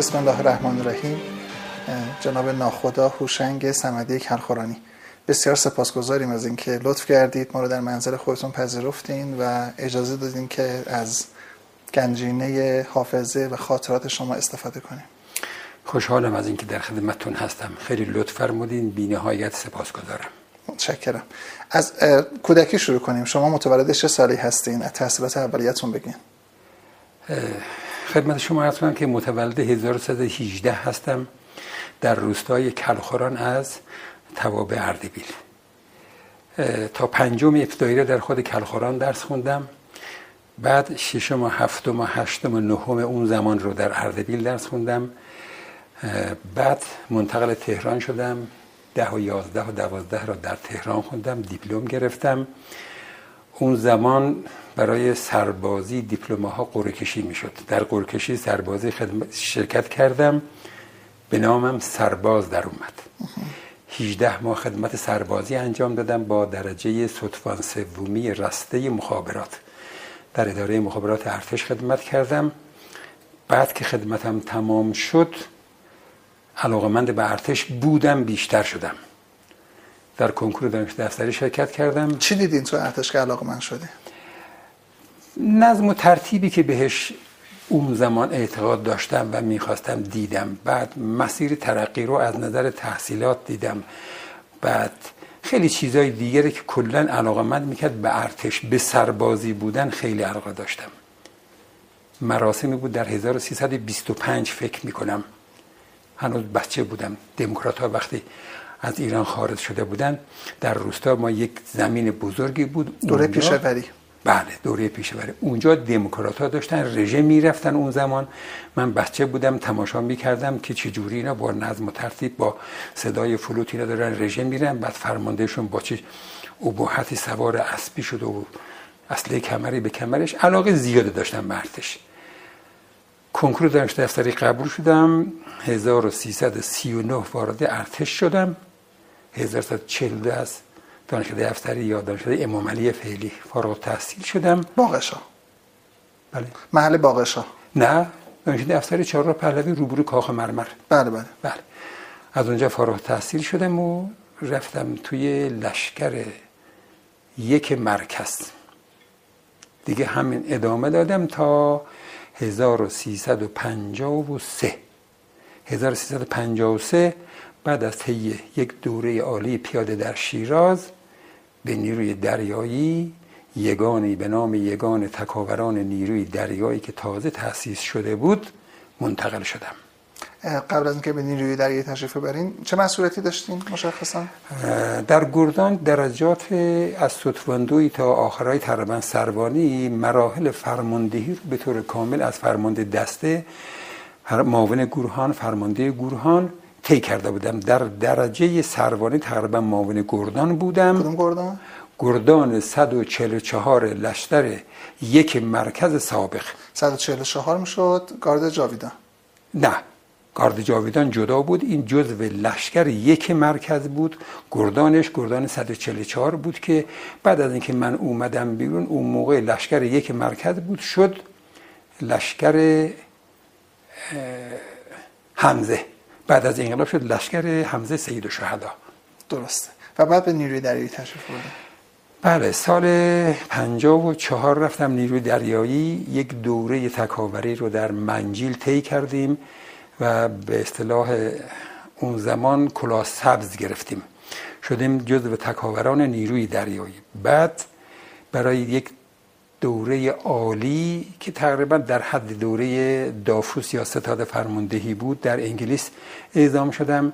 بسم الله الرحمن الرحیم. جناب ناخدا هوشنگ سمدی کلخورانی. بسیار سپاسگزاریم از اینکه لطف کردید ما رو در منزل خودتون پذیرفتین و اجازه دادین که از گنجینه حافظه و خاطرات شما استفاده کنیم. خوشحالم از اینکه در خدمتتون هستم. خیلی لطف فرمودین. بی نهایت سپاسگزارم. متشکرم. از کودکی شروع کنیم. شما متولد چه سالی هستین؟ از تحصیلات اولیتون بگین. خدمت شما عرض کنم که متولد 1318 هستم. در روستای کلخوران از توابع اردبیل. تا پنجم ابتدایی در خود کلخوران درس خوندم. بعد ششم و هفتم و هشتم و نهم اون زمان رو در اردبیل درس خوندم. بعد منتقل تهران شدم. ده و یازده و دوازده را در تهران خوندم. دیپلم گرفتم. اون زمان برای سربازی دیپلماها قرعه کشی می‌شد. در قرعه کشی سربازی خدمت شرکت کردم. به نامم سرباز در اومد. 18 ماه خدمت سربازی انجام دادم با درجه صدفان سومی رسته مخابرات. در اداره مخابرات ارتش خدمت کردم. بعد که خدمتم تمام شد علاقمند به ارتش بودم بیشتر شدم. در کنکور دانش دفتری شرکت کردم. چی دیدین تو ارتش که علاقه من شده؟ نظم و ترتیبی که بهش اون زمان اعتقاد داشتم و می‌خواستم دیدم. بعد مسیر ترقی رو از نظر تحصیلات دیدم. بعد خیلی چیزای دیگری که کلا علاقه من می‌کرد به ارتش به سربازی بودن خیلی علاقه داشتم. مراسمی بود در 1325 فکر می‌کنم. هنوز بچه بودم. دموکرات ها وقتی از ایران خارج شده بودن. در روستا ما یک زمین بزرگی بود. دوره پیشوری. بله دوره پیشوری. اونجا دموکرات ها داشتن رژه می‌رفتن اون زمان. من بچه بودم تماشا می‌کردم که چجوری اینا با نظم و ترتیب با صدای فلوت اینا دارن رژه میرن. بعد فرماندهشون با چه ابهتی سوار اسبی شده و اصله کمری به کمرش. علاقه زیاده داشتم به ارتش. کنکور دانش دفتری قبول شدم. 1339 وارد ارتش شدم. 1342 از دانشگاه دفتری یا دانشگاه امام علی فعلی فارغ تحصیل شدم. باقشا بله. محل باقشا نه دانشگاه دفتری چهار پهلوی روبرو کاخ مرمر. بله بله. بله. از اونجا فارغ تحصیل شدم و رفتم توی لشکر یک مرکز. دیگه همین ادامه دادم تا 1353 1353 بعد از طی یک دوره عالی پیاده در شیراز به نیروی دریایی یگانی به نام یگان تکاوران نیروی دریایی که تازه تأسیس شده بود منتقل شدم. قبل از اینکه به نیروی دریایی تشریف ببرین چه مسئولیتی داشتین مشخصا؟ در گردان درجات از ستواندوی تا آخرای تقریبا سروانی مراحل فرماندهی رو به طور کامل از فرمانده دسته معاون گروهان فرمانده گروهان طی کرده بودم. در درجه سروانی تقریبا معاون گردان بودم. کدوم گردان؟ گردان 144 لشتر یک مرکز سابق. 144 می‌شد گارد جاویدان؟ نه. گارد جاویدان جدا بود. این جزو لشکر یک مرکز بود. گردانش گردان 144 بود که بعد از اینکه من اومدم بیرون اون موقع لشکر یک مرکز بود. شد لشکر حمزه. بعد از انقلاب شد لشکر حمزه سید و شهدا. درسته. و بعد به نیروی دریایی تشریف بردم بله سال 54 رفتم نیروی دریایی. یک دوره تکاوری رو در منجیل طی کردیم و به اصطلاح اون زمان کلاه سبز گرفتیم. شدیم جزو تکاوران نیروی دریایی. بعد برای یک دوره عالی که تقریبا در حد دوره دافوس یا ستاد فرماندهی بود در انگلیس اعزام شدم.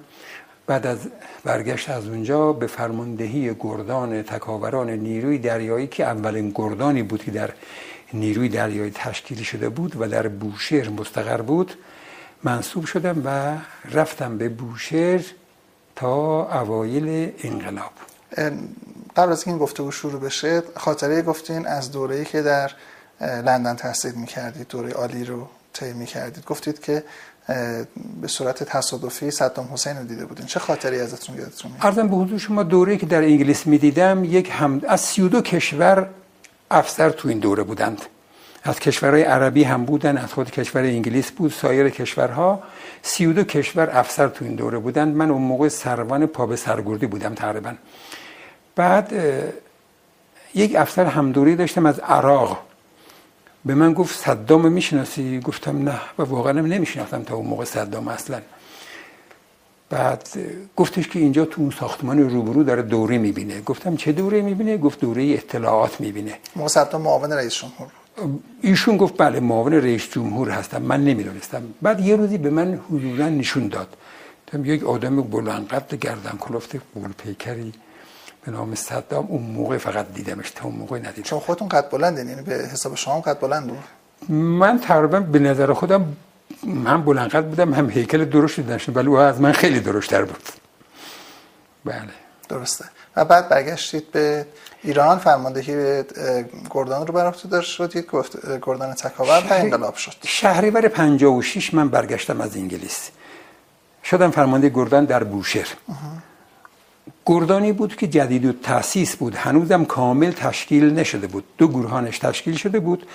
بعد از برگشت از اونجا به فرماندهی گردان تکاوران نیروی دریایی که اولین گردانی بود که در نیروی دریایی تشکیلی شده بود و در بوشهر مستقر بود منصوب شدم و رفتم به بوشهر تا اوایل انقلاب. قبل از این گفتگو شروع بشه خاطره گفتین از دوره‌ای که در لندن تحصیل می‌کردید دوره عالی رو طی می‌کردید. گفتید که به صورت تصادفی صدام حسین رو دیده بودین. چه خاطری ازتون یادتون میاد؟ ارزم به حضور شما دوره‌ای که در انگلیس می‌دیدم یک هم از 32 کشور افسر تو این دوره بودند. از کشورهای عربی هم بودن از خود کشور انگلیس بود سایر کشورها سی و دو کشور افسر تو این دوره بودن من اون موقع سروان پا به سرگردی بودم تقریبا. بعد یک افسر همدوری داشتم از عراق. به من گفت صدام می‌شناسی؟ گفتم نه و واقعا نمیشناختم تا اون موقع صدام اصلا. بعد گفتش که اینجا تو اون ساختمان روبرو داره دوره می‌بینه. گفتم چه دوره می‌بینه؟ گفت دوره اطلاعات می‌بینه. صدام معاون رئیس جمهور ایشون گفت بله معاون رئیس جمهور هستم. من نمی‌دونستم. بعد یه روزی به من حضورا نشون داد. یک آدم بلند قد گردن کلفت بول پیکری. به نام صدام اون موقع فقط دیدمش تا اون موقع ندیدم. چون خودتون قد بلند یعنی به حساب شما قد بلند بود؟ من تقریبا به نظر خودم من بلند قد بودم هم هیکل درشتی داشتم ولی او از من خیلی درشتر بود. بله. درسته. و بعد برگشتید به ایران فرماندهی گردان رو بر عهده شدید گردان تکاور و انقلاب شد. شهریور 56 من برگشتم از انگلیس. شدم فرمانده گردان در بوشهر. گردانی بود که جدید و تاسیس بود. هنوزم کامل تشکیل نشده بود. دو گروهانش تشکیل شده بود.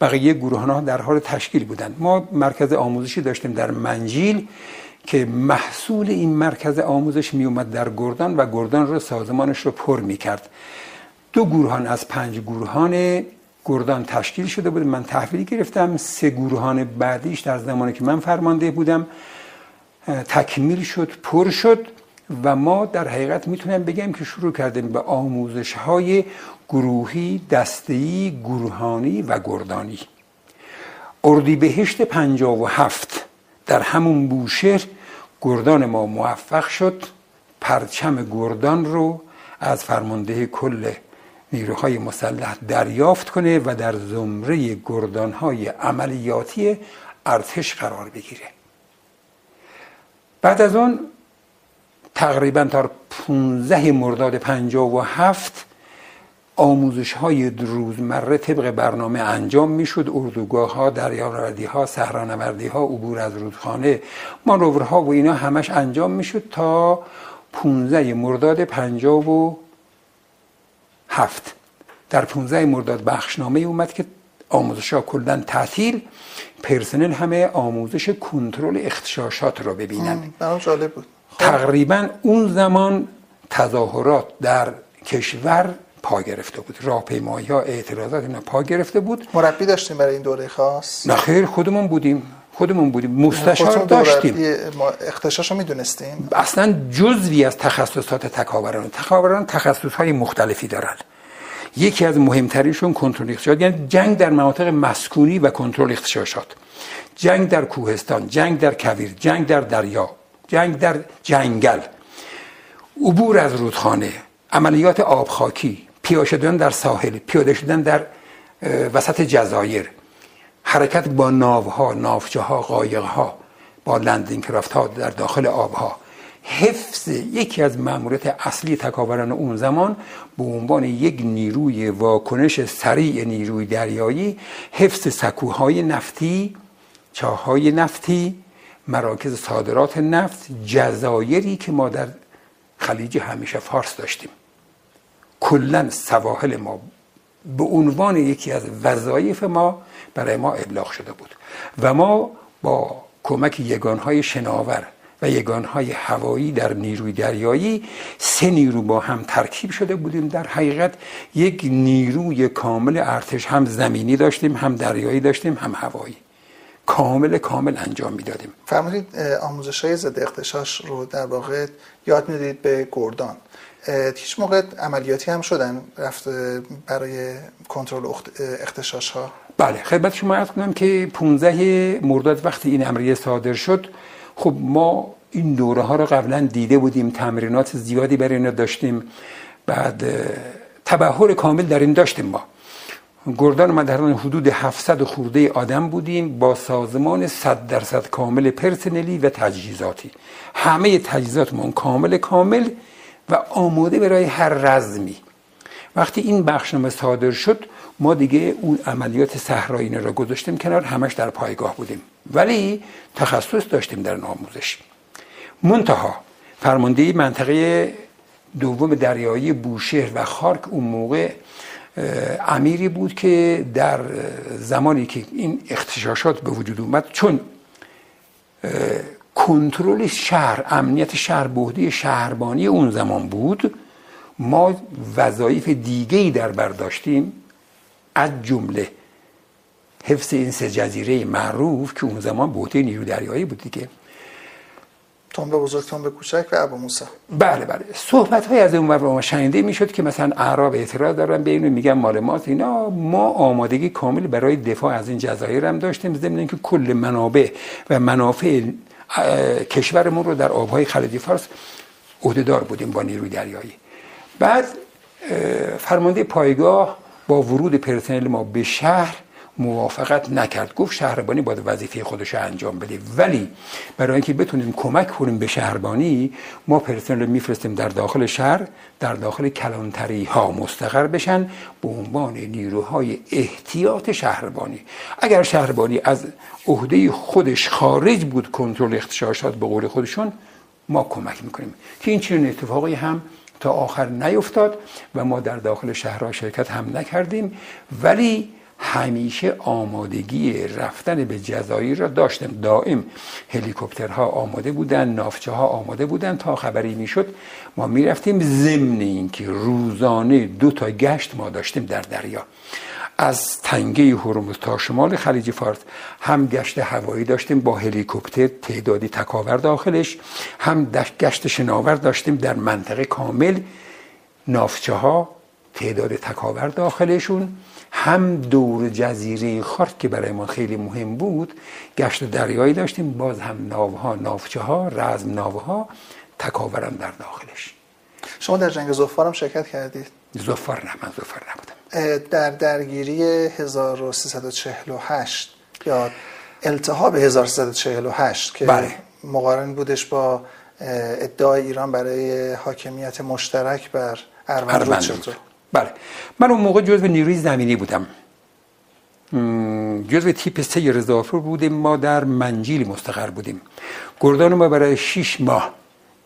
بقیه گروهان ها در حال تشکیل بودند. ما مرکز آموزشی داشتیم در منجیل که محصول این مرکز آموزش می اومد در گردان و گردان رو سازمانش رو پر می کرد دو گروهان از پنج گروهان گردان تشکیل شده بود. من تحویل گرفتم. سه گروهان بعدیش در زمانی که من فرمانده بودم تکمیل شد پر شد. و ما در حقیقت می‌تونم بگم که شروع کردیم به آموزش های گروهی دستهی گروهانی و گردانی. اردیبهشت پنجاب و هفت در همون بوشهر گردان ما موفق شد. پرچم گردان رو از فرمانده کل نیروهای مسلح دریافت کنه و در زمره گردانهای عملیاتی ارتش قرار بگیره. بعد از اون تقریبا تا 15 مرداد 57 آموزش های روزمره طبق برنامه انجام می‌شد. اردوگاه ها دریانوردی ها صحرانوردی ها عبور از رودخانه مانورها و اینا همش انجام می‌شد تا 15 مرداد 57 در 15 مرداد بخشنامه اومد که آموزش ها کلا تعطیل پرسنل همه آموزش کنترل اختشاشات را ببینن. برام جالب بود. تقریبا اون زمان تظاهرات در کشور پا گرفته بود. راهپیمایی ها اعتراضات اینا پا گرفته بود. مربی داشتیم برای این دوره خاص؟ نه خیر خودمون بودیم. خودمون بودیم. مستشار داشتیم. اختشاش رو می‌دونستیم اصلا جزوی از تخصصات تکاوران. تکاوران تخصص های مختلفی دارن. یکی از مهمترینشون کنترل اختشاشات یعنی جنگ در مناطق مسکونی و کنترل اختشاشات جنگ در کوهستان جنگ در کویر جنگ در دریا. جنگ در جنگل. عبور از رودخانه عملیات آبخاکی پیاده شدن در ساحل پیاده شدن در وسط جزایر. حرکت با ناوها نافچه ها قایق ها با لندینگ کرافت ها در داخل آبها. حفظ یکی از مأموریت اصلی تکاوران اون زمان به عنوان یک نیروی واکنش سریع نیروی دریایی حفظ سکوهای نفتی چاهای نفتی مراکز صادرات نفت جزایری که ما در خلیج همیشه فارس داشتیم. کلا سواحل ما به عنوان یکی از وظایف ما برای ما ابلاغ شده بود و ما با کمک یگانهای شناور و یگانهای هوایی در نیروی دریایی سه نیرو با هم ترکیب شده بودیم. در حقیقت یک نیروی کامل ارتش هم زمینی داشتیم هم دریایی داشتیم هم هوایی. کامل کامل انجام می‌دادیم. فرمودید آموزش های ضد اختشاش رو در واقع یاد می‌دید به گردان. هیچ موقع عملیاتی هم شدن رفت برای کنترل اختشاش ها بله خدمت شما عرض کنم که 15 مرداد وقتی این امریه صادر شد خب ما این دوره ها رو قبلا دیده بودیم تمرینات زیادی برای اینا داشتیم. بعد تبهر کامل در این داشتیم ما. گردان ما در حدود 700 خورده آدم بودیم با سازمان 100 درصد کامل پرسنلی و تجهیزاتی. همه تجهیزاتمون کامل کامل و آماده برای هر رزمی. وقتی این بخشنامه صادر شد ما دیگه اون عملیات صحرایی را گذاشتیم کنار همش در پایگاه بودیم. ولی تخصص داشتیم در آموزش منتها فرمانده منطقه دوم دریایی بوشهر و خارک اون موقع امیری بود که در زمانی که این اختشاشات به وجود اومد چون کنترل شهر امنیت شهر بهدی شهربانی اون زمان بود ما وظایف دیگه ای در برداشتیم از جمله حفظ این سه جزیره معروف که اون زمان بوته نیرو دریایی بود دیگه. تنبه بزرگ تنبه کوچک و ابو موسی. بله بله. صحبت های از اون ما شنیده می‌شد که مثلا اعراب اعتراض دارن به اینو میگن مال ماست. اینا ما آمادگی کامل برای دفاع از این جزایر هم داشتیم ضمن اینکه کل منابع و منافع کشورمون رو در آبهای خلیج فارس عهدهدار بودیم با نیروی دریایی. بعد فرمانده پایگاه با ورود پرسنل ما به شهر موافقت نکرد. گفت شهربانی باید وظیفه خودش انجام بده. ولی برای اینکه بتونیم کمک کنیم به شهربانی ما پرسنل میفرستیم در داخل شهر در داخل کلانتری ها مستقر بشن به عنوان نیروهای احتیاط شهربانی. اگر شهربانی از عهده خودش خارج بود کنترل اختشاشات به قول خودشون ما کمک می‌کنیم. که این چنین اتفاقی هم تا آخر نیفتاد و ما در داخل شهرها شرکت هم نکردیم. ولی همیشه آمادگی رفتن به جزایر را داشتیم دائم هلیکوپترها آماده بودن نافچه ها آماده بودن تا خبری می‌شد. ما می‌رفتیم ضمن اینکه روزانه دو تا گشت ما داشتیم در دریا. از تنگه هرمز تا شمال خلیج فارس هم گشت هوایی داشتیم با هلیکوپتر تعدادی تکاور داخلش هم گشت شناور داشتیم در منطقه کامل. نافچه ها تعداد تکاور داخلشون. هم دور جزیره خارت که برای ما خیلی مهم بود گشت دریایی داشتیم باز هم ناوها نافچه ها رزم ناوها تکاورم در داخلش شما در جنگ زفار هم شرکت کردید؟ زفار نه من زفار نبودم در درگیری 1348 یا التهاب 1348 که بله. مقارن بودش با ادعای ایران برای حاکمیت مشترک بر اروند چطور بله. من اون موقع جزو نیروی زمینی بودم. جزو تیپ سه رضافور بودیم. ما در منجیل مستقر بودیم. گردان ما برای شیش ماه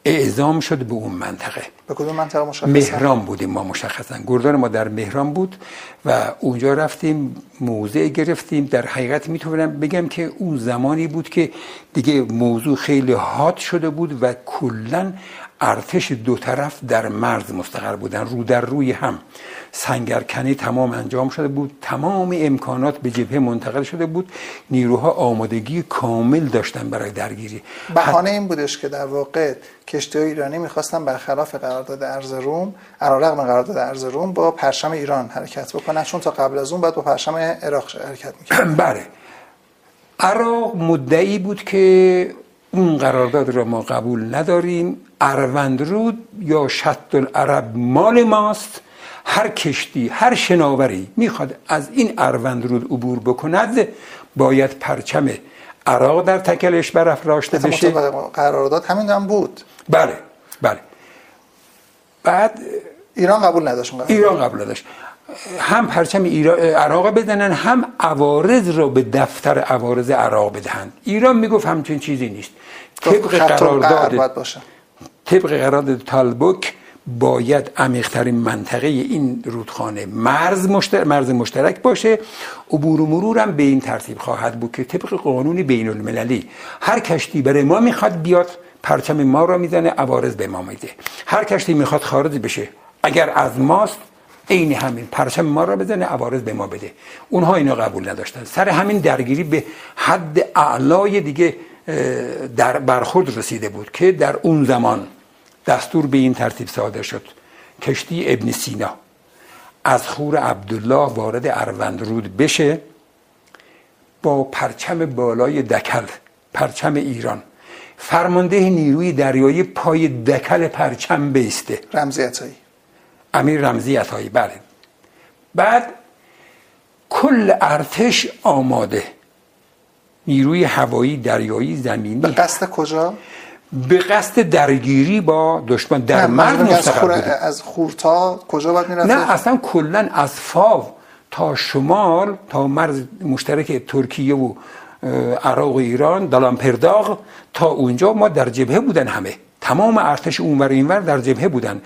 اعزام شد به اون منطقه. به کدوم منطقه مشخصا؟ مهران بودیم ما مشخصا. گردان ما در مهران بود و اونجا رفتیم موضع گرفتیم. در حقیقت می‌تونم بگم که اون زمانی بود که دیگه موضوع خیلی حاد شده بود و کلا ارتش دو طرف در مرز مستقر بودن رو در روی هم. سنگرکنی تمام انجام شده بود تمام امکانات به جبهه منتقل شده بود. نیروها آمادگی کامل داشتن برای درگیری. بهانه این بودش که در واقع کشتی ایرانی می‌خواستن برخلاف قرارداد ارز روم رغم قرارداد ارز روم با پرچم ایران حرکت بکنن. چون تا قبل از اون باید با پرچم عراق حرکت می‌کردن. بله. عراق مدعی بود که اون قرارداد را ما قبول نداریم. اروندرود یا شط العرب مال ماست. هر کشتی هر شناوری می‌خواد از این اروندرود عبور بکند باید پرچم عراق در تکلش برافراشته بشه. قرارداد همین هم بود. بله بله. بعد ایران قبول نداشت ایران قبول نداشت. هم پرچم عراق بزنن هم عوارض را به دفتر عوارض عراق بدهند ایران می‌گفت همچین چیزی نیست. طبق قرارداد طبق قرارداد تالبوک باید عمیقترین منطقه این رودخانه مرز, مشترک, مرز مشترک باشه. عبور و مرور هم به این ترتیب خواهد بود که طبق قانون بین المللی هر کشتی برای ما می‌خواد بیاد پرچم ما را می‌زنه عوارض به ما میده. هر کشتی می‌خواد خارج بشه اگر از ماست عین همین پرچم ما را بزنه عوارض به ما بده. اونها اینو قبول نداشتن. سر همین درگیری به حد اعلای دیگه در برخورد رسیده بود که در اون زمان دستور به این ترتیب صادر شد. کشتی ابن سینا از خور عبدالله وارد اروندرود بشه با پرچم بالای دکل پرچم ایران. فرمانده نیروی دریایی پای دکل پرچم بیسته. رمزی عطایی. امیر رمزی عطایی بله. بعد کل ارتش آماده. نیروی هوایی دریایی زمینی. به قصد کجا؟ به قصد درگیری با دشمن. در مرز از, از خورتا کجا باید می‌رفت نه اصلا کلا از فاو تا شمال تا مرز مشترک ترکیه و عراق و ایران دالان پرداغ تا اونجا ما در جبهه بودن همه. تمام ارتش اونور اینور در جبهه بودن.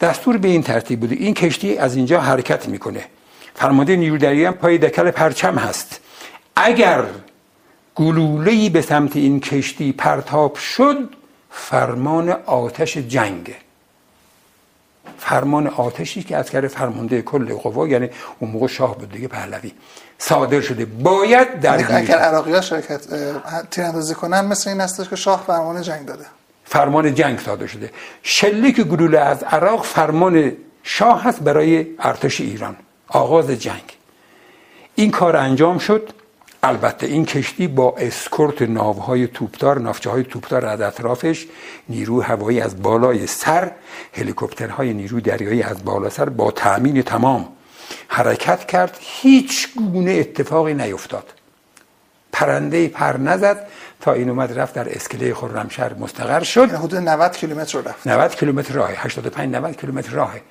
دستور به این ترتیب بوده. این کشتی از اینجا حرکت می‌کنه. فرمانده نیرو دریایی هم پای دکل پرچم هست. اگر گلوله‌ای به سمت این کشتی پرتاب شد فرمان آتش جنگه فرمان آتشی که از کرده فرمانده کل قوا یعنی اون موقع شاه بود دیگه پهلوی. صادر شده. باید در اگر عراقی ها شرکت تیراندازی کنن مثل این هستش که شاه فرمان جنگ داده. فرمان جنگ صادر شده. شلیک گلوله از عراق فرمان شاه هست برای ارتش ایران. آغاز جنگ. این کار انجام شد. البته این کشتی با اسکورت ناوهای توپدار نافچه های توپدار از اطرافش نیرو هوایی از بالای سر هلیکوپترهای نیرو دریایی از بالا سر با تأمین تمام حرکت کرد. هیچ گونه اتفاقی نیفتاد. پرنده پر نزد. تا این اومد رفت در اسکله خرمشهر مستقر شد. یعنی حدود 90 کیلومتر رفت. 90 کیلومتر راه 85 90 کیلومتر راهه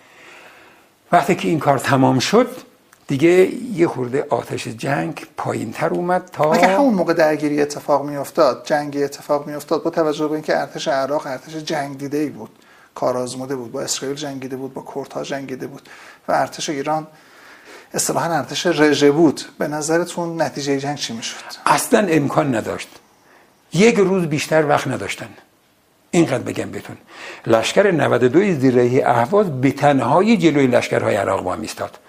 وقتی که این کار تمام شد دیگه یه خورده آتش جنگ پایین تر اومد تا اگه همون موقع درگیری اتفاق می افتاد جنگی اتفاق می افتاد با توجه به اینکه ارتش عراق ارتش جنگ دیده ای بود کارآزموده بود با اسرائیل جنگیده بود با کردها جنگیده بود و ارتش ایران اصطلاحا ارتش رژه بود. به نظرتون نتیجه جنگ چی می‌شد؟ اصلا امکان نداشت. یک روز بیشتر وقت نداشتن. اینقدر بگم بهتون. لشکر 92 زیرهی اهواز به تنهایی جلوی لشکرهای عراق با میستاد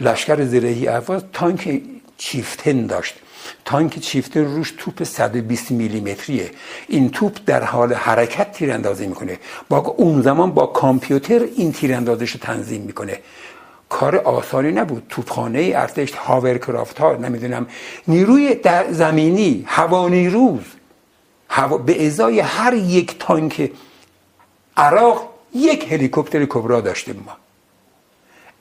لشکر زیرهی اهواز تانک چیفتن داشت. تانک چیفتن روش توپ 120 میلیمتریه. این توپ در حال حرکت تیراندازی می‌کنه. با اون زمان با کامپیوتر این تیراندازش رو تنظیم می‌کنه. کار آسانی نبود. توپخانه ارتش هاورکرافت ها نمی‌دونم نیروی در زمینی هوا نیروز هوا به ازای هر یک تانک عراق یک هلیکوپتر کبرا داشتیم ما.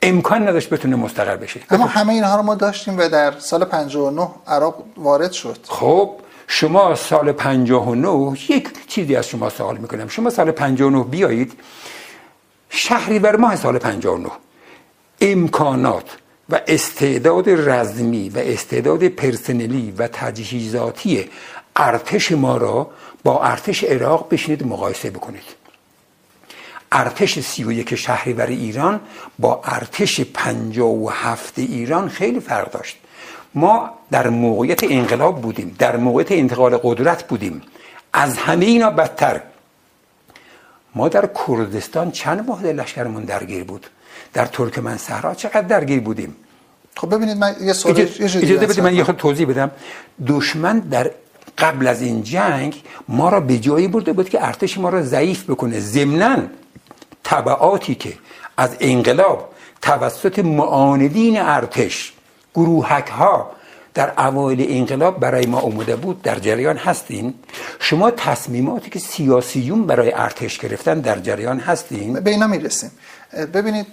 امکان نداشت بتونه مستقر بشه. اما همه اینها رو ما داشتیم و در سال 59 عراق وارد شد. خب شما سال 59 یک چیزی از شما سوال می‌کنم. شما سال 59 بیایید. شهری بر ماه سال 59 امکانات و استعداد رزمی و استعداد پرسنلی و تجهیزاتی ارتش ما را با ارتش عراق بشینید مقایسه بکنید. ارتش سی و یک شهریور ایران با ارتش پنجا و هفت ایران خیلی فرق داشت. ما در موقعیت انقلاب بودیم در موقعیت انتقال قدرت بودیم. از همه اینا بدتر. ما در کردستان چند ماه لشکرمون درگیر بود؟ در ترکمن صحرا چقدر درگیر بودیم؟ خب ببینید من یه سوال اجازه بدید من یه خود توضیح بدم. دشمن در قبل از این جنگ ما را به جایی برده بود که ارتش ما را ضعیف بکنه. ضمناً طبعاتی که از انقلاب توسط معاندین ارتش گروهک ها در اوایل انقلاب برای ما اومده بود در جریان هستین؟ شما تصمیماتی که سیاسیون برای ارتش گرفتن در جریان هستین؟ به اینا می‌رسیم. ببینید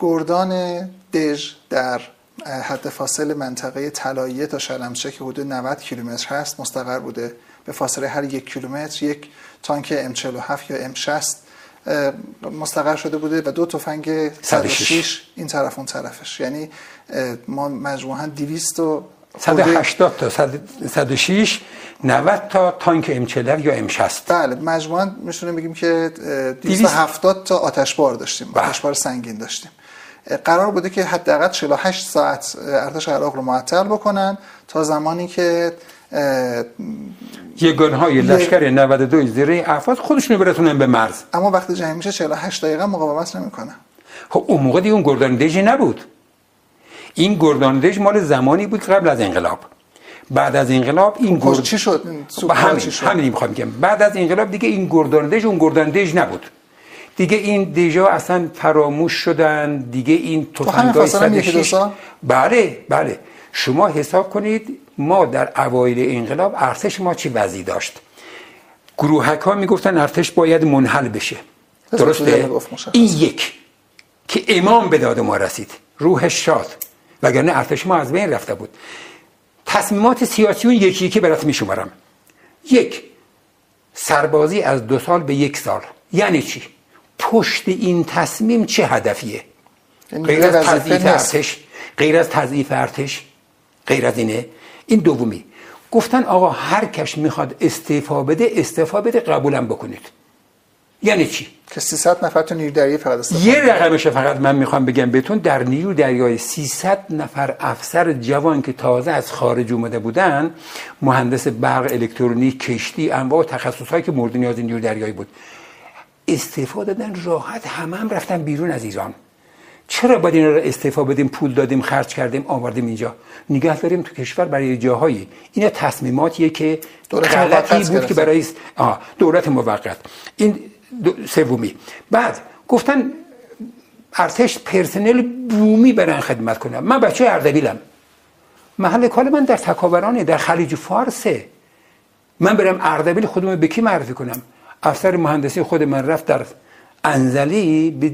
گردان دژ در حد فاصل منطقه طلاییه تا شلمچه که حدود 90 کیلومتر هست مستقر بوده. به فاصله هر یک کیلومتر یک تانک M47 یا M60 مستقر شده بوده و دو تفنگ 106 این طرف اون طرفش. یعنی ما مجموعا 200 و 180 تا 106 90 تا تانک ام یا M60 بله مجموعا میشونه بگیم که 270 تا آتشبار داشتیم. بله. آتشبار سنگین داشتیم. قرار بوده که حداقل 48 ساعت ارتش عراق رو معطل بکنن تا زمانی که های لشکر 92 زیره افواز خودشونو برسونن به مرز. اما وقتی جنگ میشه 48 دقیقه مقاومت نمی‌کنه. خب اون موقع دیگه اون گرداندژی نبود. این گرداندژ مال زمانی بود قبل از انقلاب. بعد از انقلاب این خب، گرد چی شد؟ همین؟ همین می‌خوام بگم. بعد از انقلاب دیگه این گرداندژ اون گرداندژ نبود. دیگه این دیجا اصلا فراموش شدن دیگه این تفنگای صدشیش بله بله. شما حساب کنید ما در اوایل انقلاب ارتش ما چی وضعی داشت؟ گروهک ها می‌گفتن ارتش باید منحل بشه. درسته؟ این یک که امام به داد ما رسید. روحش شاد. وگرنه ارتش ما از بین رفته بود. تصمیمات سیاسی اون یکی که برات میشمارم. یک سربازی از دو سال به یک سال. یعنی چی؟ پشت این تصمیم چه هدفیه؟ غیر از تضعیف ارتش غیر از تضعیف ارتش غیر از اینه. این دومی. گفتن آقا هر کش می‌خواد استعفا بده استعفا بده قبولم بکنید. یعنی چی؟ که 300 نفر تو نیرو دریایی فقط استفاده یه رقمش فقط من می‌خوام بگم بهتون در نیرو دریایی 300 نفر افسر جوان که تازه از خارج اومده بودن مهندس برق الکترونیک کشتی انواع تخصص که مورد نیاز نیرو دریایی بود. استفاده دادن راحت همه هم رفتن بیرون از ایران. چرا باید این رو استعفا بدیم پول دادیم خرج کردیم آوردیم اینجا؟ نگه داریم تو کشور برای جاهایی. این تصمیماتیه که غلطی بود که برای دولت موقت. این سومی. بعد گفتن ارتش پرسنل بومی برن خدمت کنم من بچه اردبیلم. محل کار من در تکاورانه در خلیج فارسه من برم اردبیل خودم به کی معرفی کنم؟ افسر مهندسی خود من رفت در انزلی به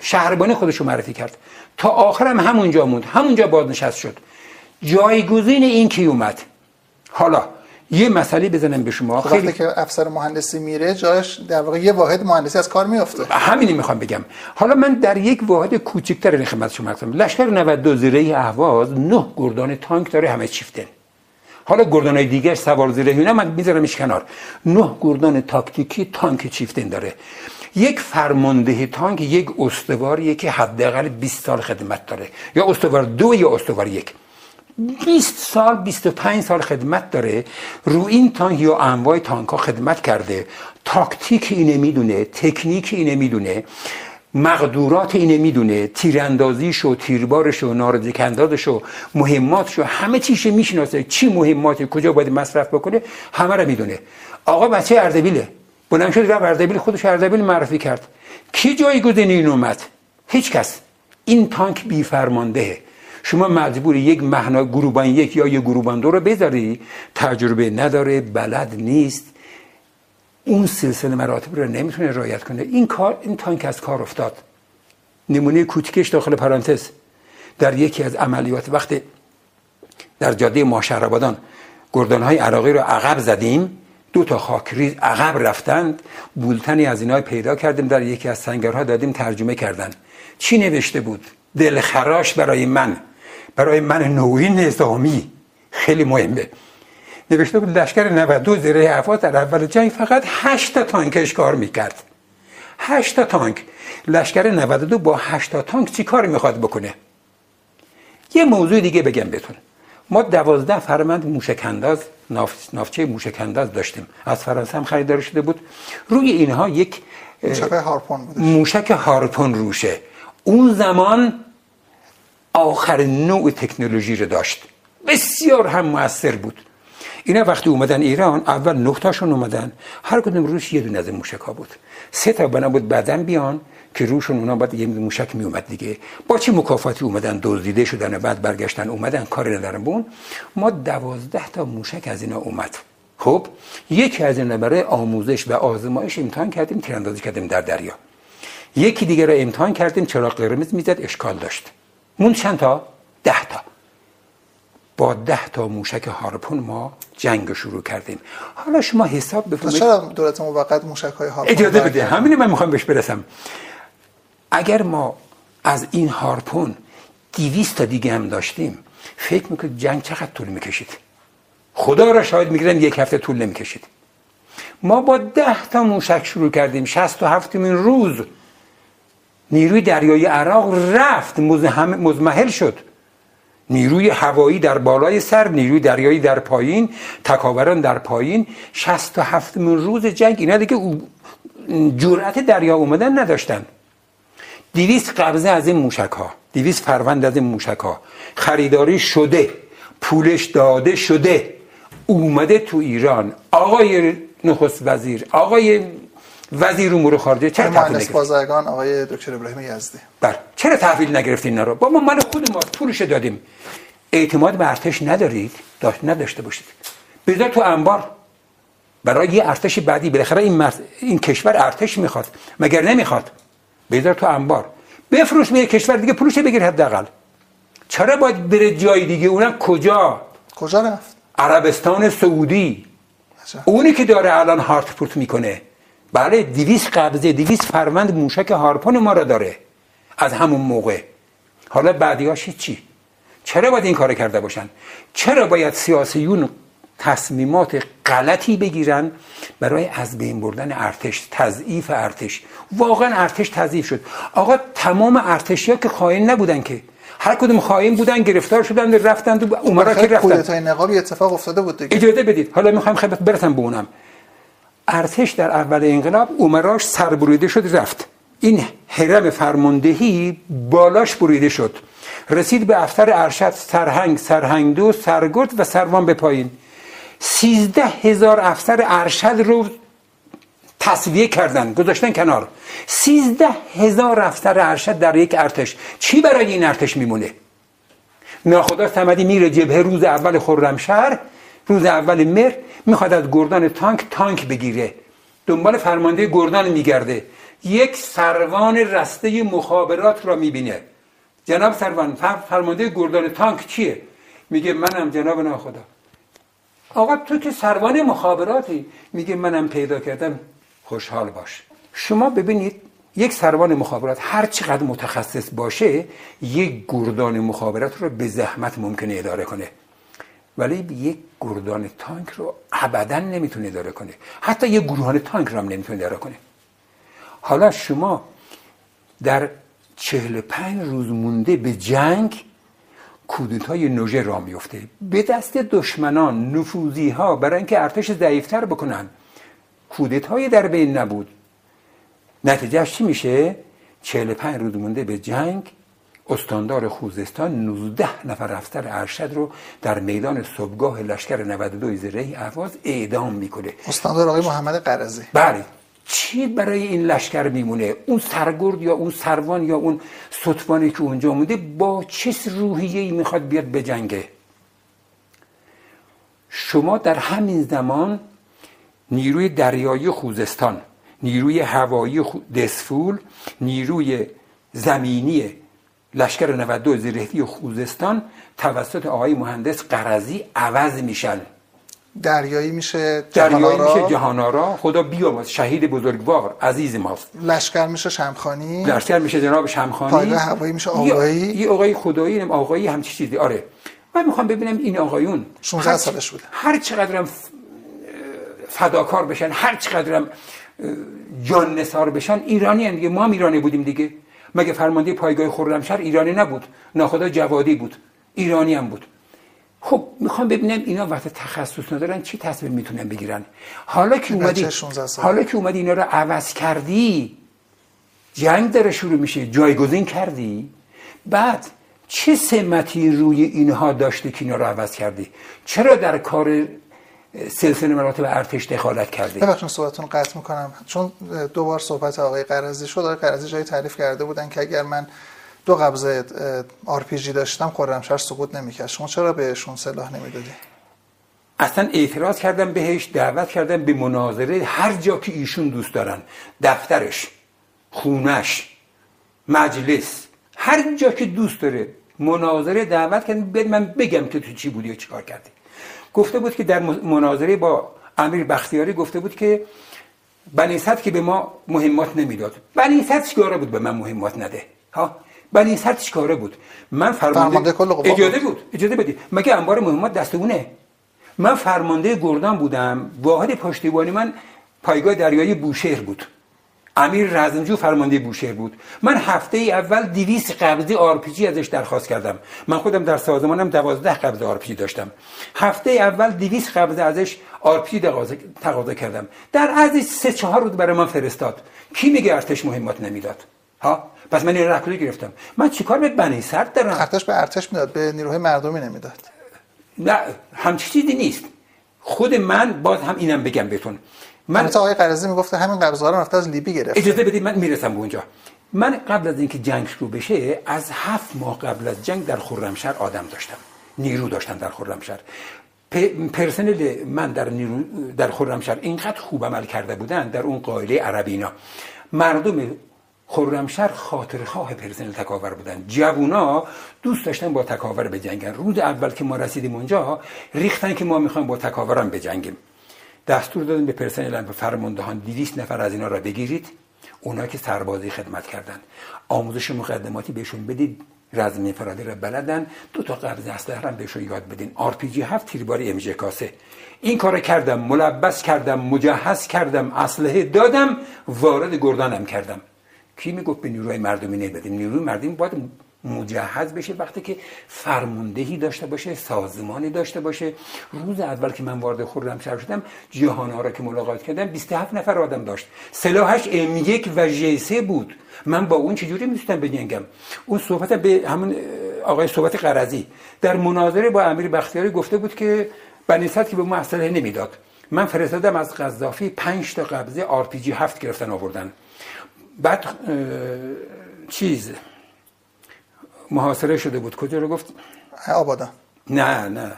شهربانی خودشو معرفی کرد. تا آخرم همونجا موند. همونجا بازنشست شد. جایگزین این کی اومد؟ حالا یه مسئله بزنم به شما. خب خیلی که افسر مهندسی میره جاش در واقع یه واحد مهندسی از کار میفته همینی می‌خوام بگم. حالا من در یک واحد کوچکتر خدمت شما هستم. لشکر 92 زیره اهواز نه گردان تانک داره همه چیفتن حالا گردان دیگر سوار زیره اینا من میذارمش کنار. نه گردان تاکتیکی تانک چیفتن داره. یک فرمانده تانک یک استوار که حداقل 20 سال خدمت داره. یا استوار دو یا استوار یک. 20 سال 25 سال خدمت داره. رو این تانک یا انواع تانک ها خدمت کرده. تاکتیک اینه می‌دونه تکنیک اینه می‌دونه. مقدورات اینه می‌دونه. تیراندازیش و تیربارش و نارزک اندازش و مهماتش و همه چیش می‌شناسه. چی مهماتی کجا باید مصرف بکنه همه رو می‌دونه. آقا بچه اردبیله. بلند شد رفت اردبیل خودش اردبیل معرفی کرد. کی جایگزین این اومد؟ هیچ کس این تانک بی فرمانده شما مجبوری یک مهنا گروبان یک یا یک گروبان دو رو بذاری. تجربه نداره بلد نیست. اون سلسله مراتب رو نمی‌تونه رعایت کنه. این کار این تانک از کار افتاد. نمونه کوچکش داخل پرانتز. در یکی از عملیات وقتی در جاده ماشهرآبادان گردان های عراقی رو عقب زدیم. دو تا خاکریز عقب رفتند. بولتنی از اینها پیدا کردیم. در یکی از سنگرها دادیم ترجمه کردن. چی نوشته بود؟ دلخراش برای من. برای من نوعی نظامی. خیلی مهمه. نوشته بود لشکر 92 زیره افات در اول جنگ فقط 8 تا تانکش کار می‌کرد. 8 تا تانک. لشکر 92 با 8 تا تانک چی کار می‌خواد بکنه؟ یه موضوع دیگه بگم بهتون. ما دوازده فرمند موشکنداز ناف... نافچه موشکنداز داشتیم. از فرانسه هم خریدار شده بود. روی اینها یک موشک هارپون بودش. موشک هارپون روشه. اون زمان آخر نوع تکنولوژی رو داشت. بسیار هم موثر بود. اینا وقتی اومدن ایران اول نقطهشون اومدن. هر کدوم روش یه دونه از موشک ها بود. سه تا بنا بود بعدن بیان که روشون اونا باید یه موشک می اومد دیگه. با چه مکافاتی اومدن دزدیده شدن و بعد برگشتن اومدن کاری ندارن. بون ما دوازده تا موشک از اینا اومد. خب یکی از اینا برای آموزش و آزمایش امتحان کردیم تیراندازی کردیم در دریا. یکی دیگه رو امتحان کردیم چراغ قرمز می‌زد اشکال داشت. مون چند تا؟ ده تا. با ده تا موشک هارپون ما جنگ شروع کردیم. حالا شما حساب بفرمایید. چرا دولت موقت موشک های هارپون اجازه بده همین من می‌خوام بهش برسم. اگر ما از این هارپون دیویست تا دیگه هم داشتیم فکر می‌کنید جنگ چقدر طول می‌کشید؟ خدا را شاید می‌گیرم یک هفته طول نمی‌کشید. ما با ده تا موشک شروع کردیم. شست و هفتمین روز نیروی دریایی عراق رفت. مزمحل شد. نیروی هوایی در بالای سر نیروی دریایی در پایین تکاوران در پایین. شست و هفتمین روز جنگ. اینا دیگه جرأت دریا اومدن نداشتن. دیویست قبضه از این موشک ها دیویست فروند از این موشک ها خریداری شده پولش داده شده اومده تو ایران. آقای نخست وزیر آقای وزیر امور خارجه چرا تحویل بازرگان آقای دکتر ابراهیم یزدی. بر چرا تحویل نگرفتین اینا رو؟ با ما مال خود ما پولش دادیم. اعتماد به ارتش ندارید؟ داشت نداشته باشید. بذار تو انبار. برای یه ارتش بعدی بالاخره این مرز... این کشور ارتش می‌خواد. مگر نمی‌خواد؟ بذار تو انبار. بفروش به کشور دیگه پولش بگیر حداقل. چرا باید بره جای دیگه؟ اونم کجا؟ کجا رفت؟ عربستان سعودی. اونی که داره الان هارت پورت می‌کنه. بله دیویس قبضه دیویس فروند موشک هارپون ما را داره. از همون موقع. حالا بعدیاش چی. چرا باید این کار کرده باشن؟ چرا باید سیاسیون تصمیمات غلطی بگیرن؟ برای از بین بردن ارتش تضعیف ارتش. واقعا ارتش تضعیف شد. آقا تمام ارتشی ها که خائن نبودن که. هر کدوم خائن بودن گرفتار شدن رفتن تو عمرا که رفتن. کودتای نقابی اتفاق افتاده بود دیگه. اجازه بدید. حالا می‌خوام خدمت برسم به اونم. ارتش در اول انقلاب عمراش سربریده شد رفت. این حرم فرماندهی بالاش بریده شد. رسید به افتر ارشد سرهنگ سرهنگ دو سرگرد و سروان به پایین. سیزده هزار افسر ارشد رو تصویه کردن گذاشتن کنار. سیزده هزار افسر ارشد در یک ارتش. چی برای این ارتش میمونه؟ ناخدا سمدی میره جبهه روز اول خرمشهر روز اول مر می‌خواد از گردان تانک تانک بگیره. دنبال فرمانده گردان میگرده. یک سروان رسته مخابرات را می‌بینه. جناب سروان فرمانده گردان تانک چیه؟ میگه منم جناب ناخدا. آقا تو که سروان مخابراتی؟ میگه منم پیدا کردم. خوشحال باش. شما ببینید یک سروان مخابرات هر چقدر متخصص باشه یک گردان مخابرات رو به زحمت ممکنه اداره کنه. ولی یک گردان تانک رو ابدا نمی‌تونه اداره کنه حتی یک گروهان تانک رو هم نمی‌تونه اداره کنه حالا شما در چهل پنج روز مونده به جنگ کودتای نوژه را میفته به دست دشمنان نفوذی ها برای اینکه ارتش ضعیفتر بکنن. کودتای در بین نبود. نتیجهش چی میشه؟ 45 روز مونده به جنگ استاندار خوزستان 19 نفر افسر ارشد رو در میدان صبحگاه لشکر 92 زره اهواز اعدام می‌کنه. استاندار آقای محمد قرضی بله. چی برای این لشکر میمونه؟ اون سرگرد یا اون سروان یا اون ستوانی که اونجا مونده با چه روحیه ای می‌خواد بیاد به جنگه؟ شما در همین زمان نیروی دریایی خوزستان نیروی هوایی دسفول نیروی زمینی لشکر 92 زیرهتی خوزستان توسط آقای مهندس قرضی عوض میشن. دریایی میشه دریایی میشه جهانارا خدا بیامرز شهید بزرگوار عزیز ماست. لشکر میشه شمخانی؟ لشکر میشه جناب شمخانی. پایگاه هوایی میشه آقایی؟ یه آقای خدایی آقایی همچی چیزی. آره. من می‌خوام ببینم این آقایون 16 سالش بوده. هر چقدرم فداکار بشن هر چقدرم جان نثار بشن ایرانی دیگه. ما هم ایرانی بودیم دیگه. مگه فرمانده پایگاه خرمشهر ایرانی نبود؟ ناخدا جوادی بود. ایرانی هم بود. خب می‌خوام ببینم اینا وقت تخصص ندارن چی تصمیم می‌تونن بگیرن؟ حالا که اومدی حالا که اومدی اینا رو عوض کردی جنگ داره شروع میشه جایگزین کردی؟ بعد چه سمتی روی اینها داشته که اینا رو عوض کردی؟ چرا در کار سلسله مراتب ارتش دخالت کرده. ببخشید صحبتتون قطع می‌کنم. چون دوبار صحبت آقای قرضی شد آقای قرضی جای تعریف کرده بودن که اگر من دو قبضه آر پی جی داشتم خرمشهر سقوط نمی‌کرد. شما چرا بهشون سلاح نمی‌دادی؟ اصلا اعتراض کردم بهش دعوت کردم به مناظره هر جا که ایشون دوست دارن. دفترش خونش مجلس هر جا که دوست داره مناظره دعوت کردم بیاد من بگم که تو چی بودی و چیکار کردی. گفته بود که در مناظره با امیر بختیاری گفته بود که بنیست که به ما مهمات نمی‌داد. بنیست چیکاره بود به من مهمات نده؟ ها؟ بنیست چیکاره بود؟ من فرمانده, فرمانده اجازه بود. اجازه بدید مگه انبار مهمات دست اونه؟ من فرمانده گردان بودم. واحد پشتیبانی من پایگاه دریایی بوشهر بود. امیر رزمجو فرمانده بوشهر بود. من هفته ای اول 200 قبضه آرپی‌جی ازش درخواست کردم. من خودم در سازمانم 12 قبضه آرپی‌جی داشتم. هفته ای اول 200 قبضه ازش آرپی‌جی تقاضا کردم. در عرض سه چهار روز برای من فرستاد. کی میگه ارتش مهمات نمی‌داد؟ ها؟ پس من این رو از کی گرفتم. من چیکار به بنی‌صدر دارم؟ ارتش به ارتش می‌داد به نیروهای مردمی نمی‌داد. نه همچی چیزی نیست. خود من باز هم اینم بگم بهتون. من تا آقای قرضی می‌گفته همین قبض ها رو رفته از لیبی گرفت. اجازه بدید من می‌رسم به اونجا. من قبل از اینکه جنگ شروع بشه از هفت ماه قبل از جنگ در خرمشهر آدم داشتم. نیرو داشتم در خرمشهر. پرسنل من در نیرو در خرمشهر اینقدر خوب عمل کرده بودن در اون قائله عربینا مردم خرمشهر خاطرخواه پرسنل تکاور بودن. جوونا دوست داشتن با تکاور بجنگن. روز اول که ما رسیدیم اونجا ریختن که ما می‌خوایم با تکاورم بجنگیم. دستور دادن به پرسنل فرماندهان 200 نفر از اینا را بگیرید. اونا که سربازی خدمت کردن. آموزش مقدماتی بهشون بدید رزم انفرادی را بلدن. دو تا قبض اسلحه هم بهشون یاد بدین. آر پی جی 7 تیرباری ام کاسه. این کار کردم ملبس کردم مجهز کردم اسلحه دادم وارد گردانم کردم. کی می‌گفت به نیروی مردمی نبدیم نیروی مردمی باید مجهز بشه وقتی که فرماندهی داشته باشه سازمانی داشته باشه. روز اول که من وارد خرمشهر شدم جهان ها را که ملاقات کردم 27 نفر آدم داشت. سلاحش ام یک و جیسه بود. من با اون چجوری می‌تونم بجنگم؟ اون صحبت به همون آقای صحبت قرضی. در مناظره با امیر بختیاری گفته بود که بنیست که به ما اصله نمی‌داد. من فرستادم از قذافی 5 تا قبضه آر پی جی 7 گرفتن آوردن. بعد چیز محاصره شده بود. کجا رو گفت آبادا. نه نه.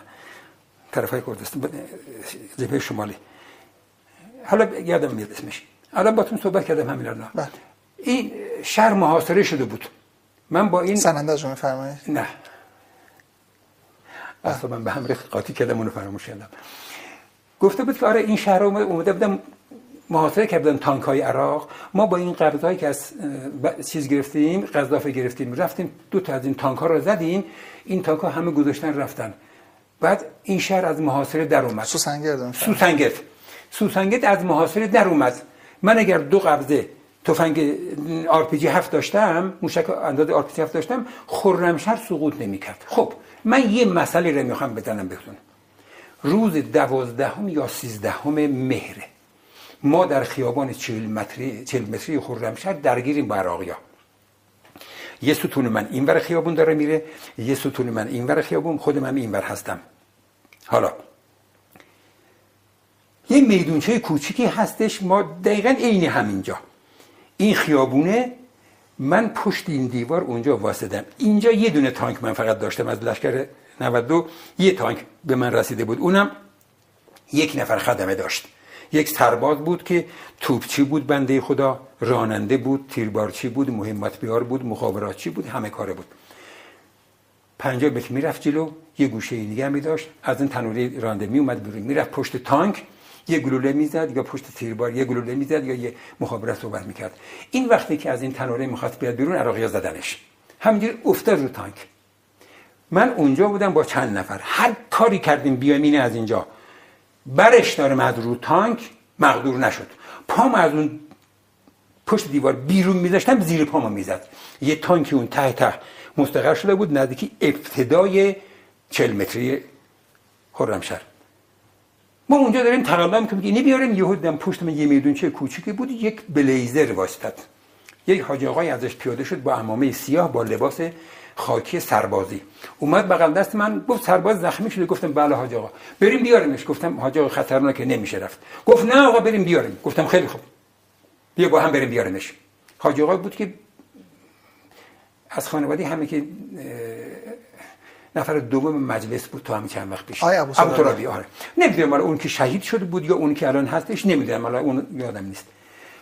طرف های کردستان جبهه شمالی. حالا یادم میاد اسمش. الان با صحبت کردم همین الان. بله. این شهر محاصره شده بود. من با این سننده رو میفرمایید نه. اصلا من به هم قاطی کردم اونو فراموش کردم. گفته بود که آره این شهر اومده بودم محاصره کردن تانک های عراق. ما با این قبضه که از چیز گرفتیم قذافه گرفتیم رفتیم دو تا از این تانک ها رو زدیم. این تانک ها همه گذاشتن رفتن. بعد این شهر از محاصره در اومد. سوسنگرد سوسنگرد. سوسنگرد از محاصره در اومد. من اگر دو قبضه تفنگ آر پی جی 7 داشتم موشک انداز آر پی جی 7 داشتم خرمشهر سقوط نمی‌کرد. خب من یه مسئله رو می‌خوام بگم بهتون. روز دوازدهم یا سیزدهم مهره. ما در خیابان چهل متری, چهل متری خرمشهر درگیریم با عراقیا یه ستون من اینور خیابون داره میره یه ستون من اینور خیابون خودم هم اینور هستم. حالا یه میدونچه کوچیکی هستش ما دقیقا عین همینجا. این خیابونه من پشت این دیوار اونجا واسدم. اینجا یه دونه تانک من فقط داشتم از لشکر 92 یه تانک به من رسیده بود. اونم یک نفر خدمه داشت. یک سرباز بود که توپچی بود بنده خدا راننده بود تیربارچی بود مهمت بیار بود مخابراتچی بود همه کاره بود. پنجاه متر می‌رفت جلو یه گوشه دیگه می داشت از این تنوری رانده می اومد بیرون. می‌رفت پشت تانک یه گلوله می‌زد یا پشت تیربار یه گلوله می‌زد یا یه مخابرات صحبت می‌کرد. این وقتی که از این تنوره می‌خواست بیاد بیرون عراقی زدنش. همینجور افتاد رو تانک. من اونجا بودم با چند نفر. هر کاری کردیم بیامینه از اینجا. برش دارم از رو تانک مقدور نشد. پام از اون پشت دیوار بیرون میذاشتم زیر پامو می‌زد. یه تانکی اون ته ته مستقر شده بود نزدیکی ابتدای چل متری خرمشهر. ما اونجا داریم تقلا می‌کنیم اینی بیاریم یهو دم پشت من یه میدون چه کوچیکی بود یک بلیزر واسطت یک حاج آقای ازش پیاده شد با امامه سیاه با لباس خاکی سربازی. اومد بغل دست من گفت سرباز زخمی شده. گفتم بله حاج آقا. بریم بیاریمش گفتم حاج آقا خطرناکه نمیشه رفت. گفت نه آقا بریم بیاریم. گفتم خیلی خوب. بیا با هم بریم بیاریمش حاج آقا بود که از خانواده همه که نفر دوم مجلس بود تو همین چند وقت پیش. ابو ترابی آره. نمی‌دونم اون که شهید شده بود یا اون که الان هستش نمی‌دونم. الان اون یادم نیست.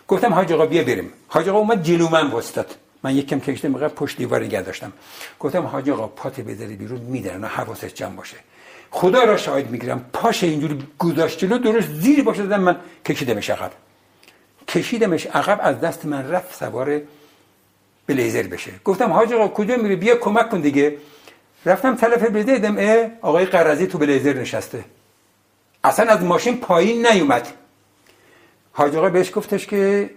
گفتم حاج آقا بیا بریم. حاج آقا اومد جلو من واسطاد. من یک کم کشته مقدار پشت دیوار نگه داشتم. گفتم حاج آقا پات بذاری بیرون میدرن حواسش جمع باشه. خدا را شاهد می‌گیرم پاش اینجوری گذاشت جلو درست زیر باشه دادم من کشیدمش عقب. کشیدمش عقب از دست من رفت سوار بلیزر بشه. گفتم حاج آقا کجا میری؟ بیا کمک کن دیگه. رفتم طرف بلیزر دیدم اه آقای قرضی تو بلیزر نشسته. اصلا از ماشین پایین نیومد. حاج آقا بهش گفتش که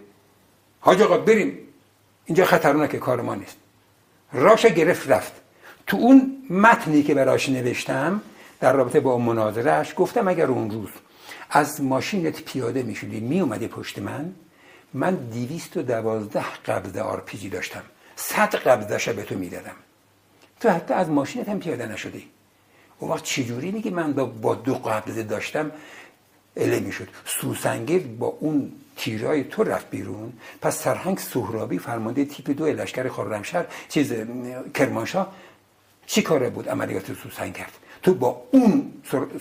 حاج آقا بریم. اینجا خطرناکه کار ما نیست. راشو گرفت رفت. تو اون متنی که براش نوشتم در رابطه با مناظرهش گفتم اگر اون روز از ماشینت پیاده می‌شدی میومدی پشت من من دیویست و دوازده قبضه آرپیجی داشتم. صد قبضه به تو می‌دادم. تو حتی از ماشینت هم پیاده نشدی. اون وقت چجوری میگی من با دو قبضه داشتم اله می‌شد. سوسنگر با اون تیرای تو رفت بیرون. پس سرهنگ سهرابی فرمانده تیپ دو لشکر خرمشهر چیز کرمانشاه چی کاره بود؟ عملیات سوسنگ کرد. تو با اون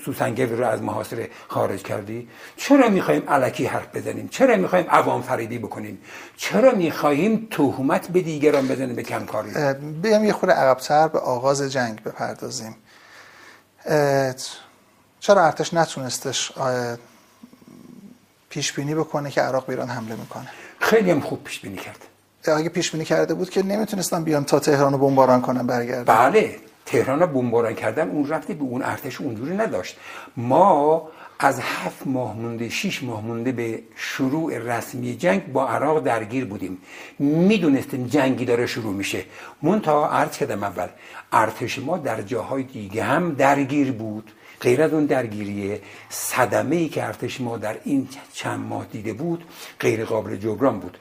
سوسنگر رو از محاصره خارج کردی؟ چرا می‌خوایم علکی حرف بزنیم؟ چرا می‌خوایم عوام فریبی بکنیم؟ چرا می‌خواهیم تهمت به دیگران بزنیم به کمکاری؟ بیام یه خورده عقبتر به آغاز جنگ بپردازیم. چرا ارتش نتونستش پیش بینی بکنه که عراق به ایران حمله می‌کنه. خیلی هم خوب پیش بینی کرد. اگه پیش بینی کرده بود که نمی‌تونستن بیان تا تهران رو بمباران کنن برگردن. بله تهران رو بمباران کردن اون رفتی به اون ارتش اونجوری نداشت. ما از هفت ماه مونده شیش ماه مونده به شروع رسمی جنگ با عراق درگیر بودیم. می‌دونستیم جنگی داره شروع میشه. تا عرض کردم اول ارتش ما در جاهای دیگه هم درگیر بود. غیر از اون درگیریه صدمه ای که ارتش ما در این چند ماه دیده بود غیر قابل جبران بود.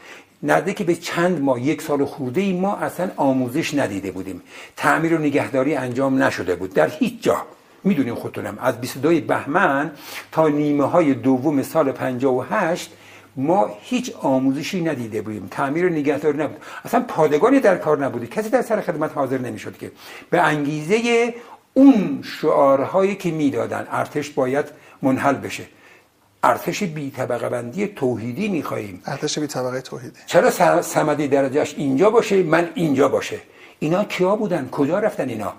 که به چند ماه یک سال خورده ای ما اصلا آموزش ندیده بودیم. تعمیر و نگهداری انجام نشده بود. در هیچ جا. می‌دونیم خودتونم. از 22 بهمن تا نیمه های دوم سال 58 ما هیچ آموزشی ندیده بودیم. تعمیر و نگهداری نبود. اصلا پادگانی در کار نبوده کسی در سر خدمت حاضر نمی‌شد که. به انگیزه اون شعارهایی که می‌دادن ارتش باید منحل بشه. ارتش بی طبقه بندی توحیدی می‌خواهیم. ارتش بی طبقه توحیدی. چرا سمدی درجهش اینجا باشه من اینجا باشه؟ اینا کیا بودن؟ کجا رفتن اینا؟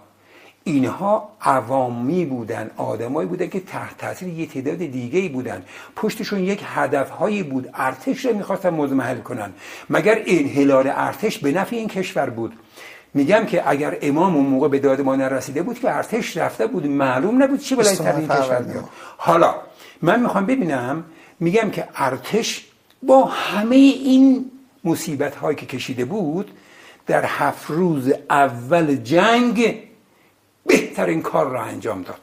اینها عوامی بودن آدمایی بودن که تحت تاثیر یه تعداد دیگه ای بودن. پشتشون یک هدفهایی بود ارتش رو می‌خواستن مزمحل کنن. مگر انحلال ارتش به نفع این کشور بود؟ میگم که اگر امام اون موقع به داد ما نرسیده بود که ارتش رفته بود معلوم نبود چی بلای این کشور میاد حالا من می‌خوام ببینم میگم که ارتش با همه این مصیبت هایی که کشیده بود در هفت روز اول جنگ بهترین کار را انجام داد.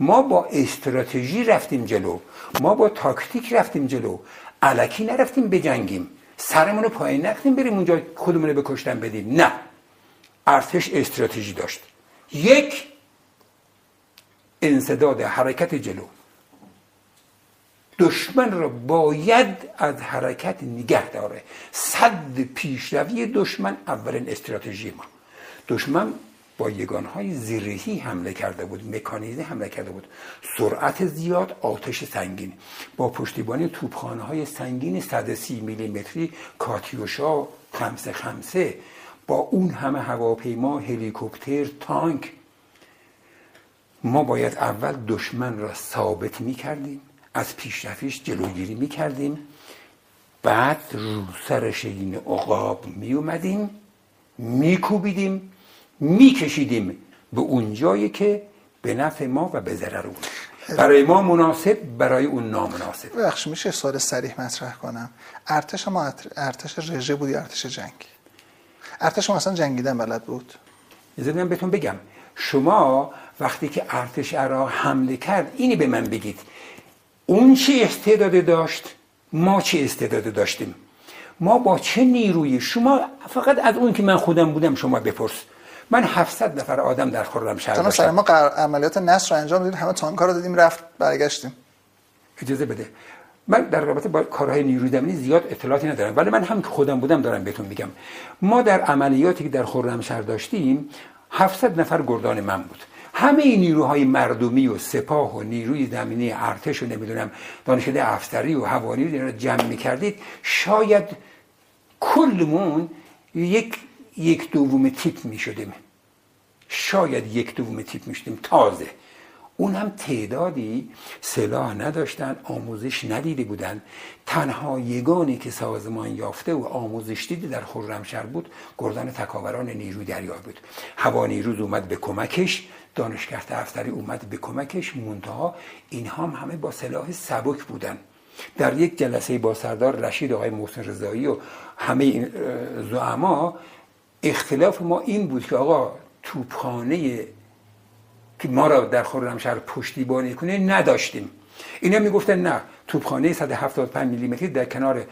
ما با استراتژی رفتیم جلو ما با تاکتیک رفتیم جلو علکی نرفتیم بجنگیم سرمون رو پایین نختیم بریم اونجا خودمون رو بکشتن بدیم. نه. ارتش استراتژی داشت. یک انصداد حرکت جلو. دشمن را باید از حرکت نگه داره. صد پیشروی دشمن اولین استراتژی ما. دشمن با یگانهای زیرهی حمله کرده بود مکانیزه حمله کرده بود. سرعت زیاد آتش سنگین. با پشتیبانی توپخانه های سنگین 130 میلیمتری کاتیوشا خمسه خمسه با اون همه هواپیما هلیکوپتر تانک ما باید اول دشمن را ثابت می کردیم از پیشرفیش جلوگیری می کردیم بعد رو سرش این عقاب می اومدیم می کوبیدیم میکشیدیم به اون جایی که به نفع ما و به ضرر اون. برای ما مناسب برای اون نامناسب. بخش میشه سوال سریح مطرح کنم. ارتش ما ارتش رژه بود یا ارتش جنگ؟ ارتش ما اصلا جنگیدن بلد بود. یه بهتون بگم. شما وقتی که ارتش عراق حمله کرد اینی به من بگید. اون چه استعداد داشت؟ ما چه استعداد داشتیم؟ ما با چه نیرویی شما فقط از اون که من خودم بودم شما بپرس. من 700 نفر آدم در خرمشهر داشتم. ما عملیات نصر رو انجام دادیم همه تانکا رو دادیم رفت برگشتیم. اجازه بده. من در رابطه با کارهای نیروی زمینی زیاد اطلاعاتی ندارم ولی من هم که خودم بودم دارم بهتون میگم. ما در عملیاتی که در خرمشهر داشتیم 700 نفر گردان من بود. همه این نیروهای مردمی و سپاه و نیروی زمینی ارتش و نمی‌دونم دانشکده افسری و هوایی رو جمع می‌کردید شاید کلمون یک یک دوم تیپ می شدیم شاید یک دوم تیپ می شدیم تازه. اون هم تعدادی سلاح نداشتن آموزش ندیده بودن. تنها یگانی که سازمان یافته و آموزش دیده در خرمشهر بود گردان تکاوران نیروی دریا بود. هوا نیروز اومد به کمکش دانشگاه افسری اومد به کمکش منتها اینها هم همه با سلاح سبک بودن. در یک جلسه با سردار رشید آقای محسن رضایی و همه این زعما اختلاف ما این بود که آقا توپخانه که ما را در خرمشهر پشتیبانی کنه نداشتیم. اینا می‌گفتن نه توپخانه 175 میلیمتری در کنار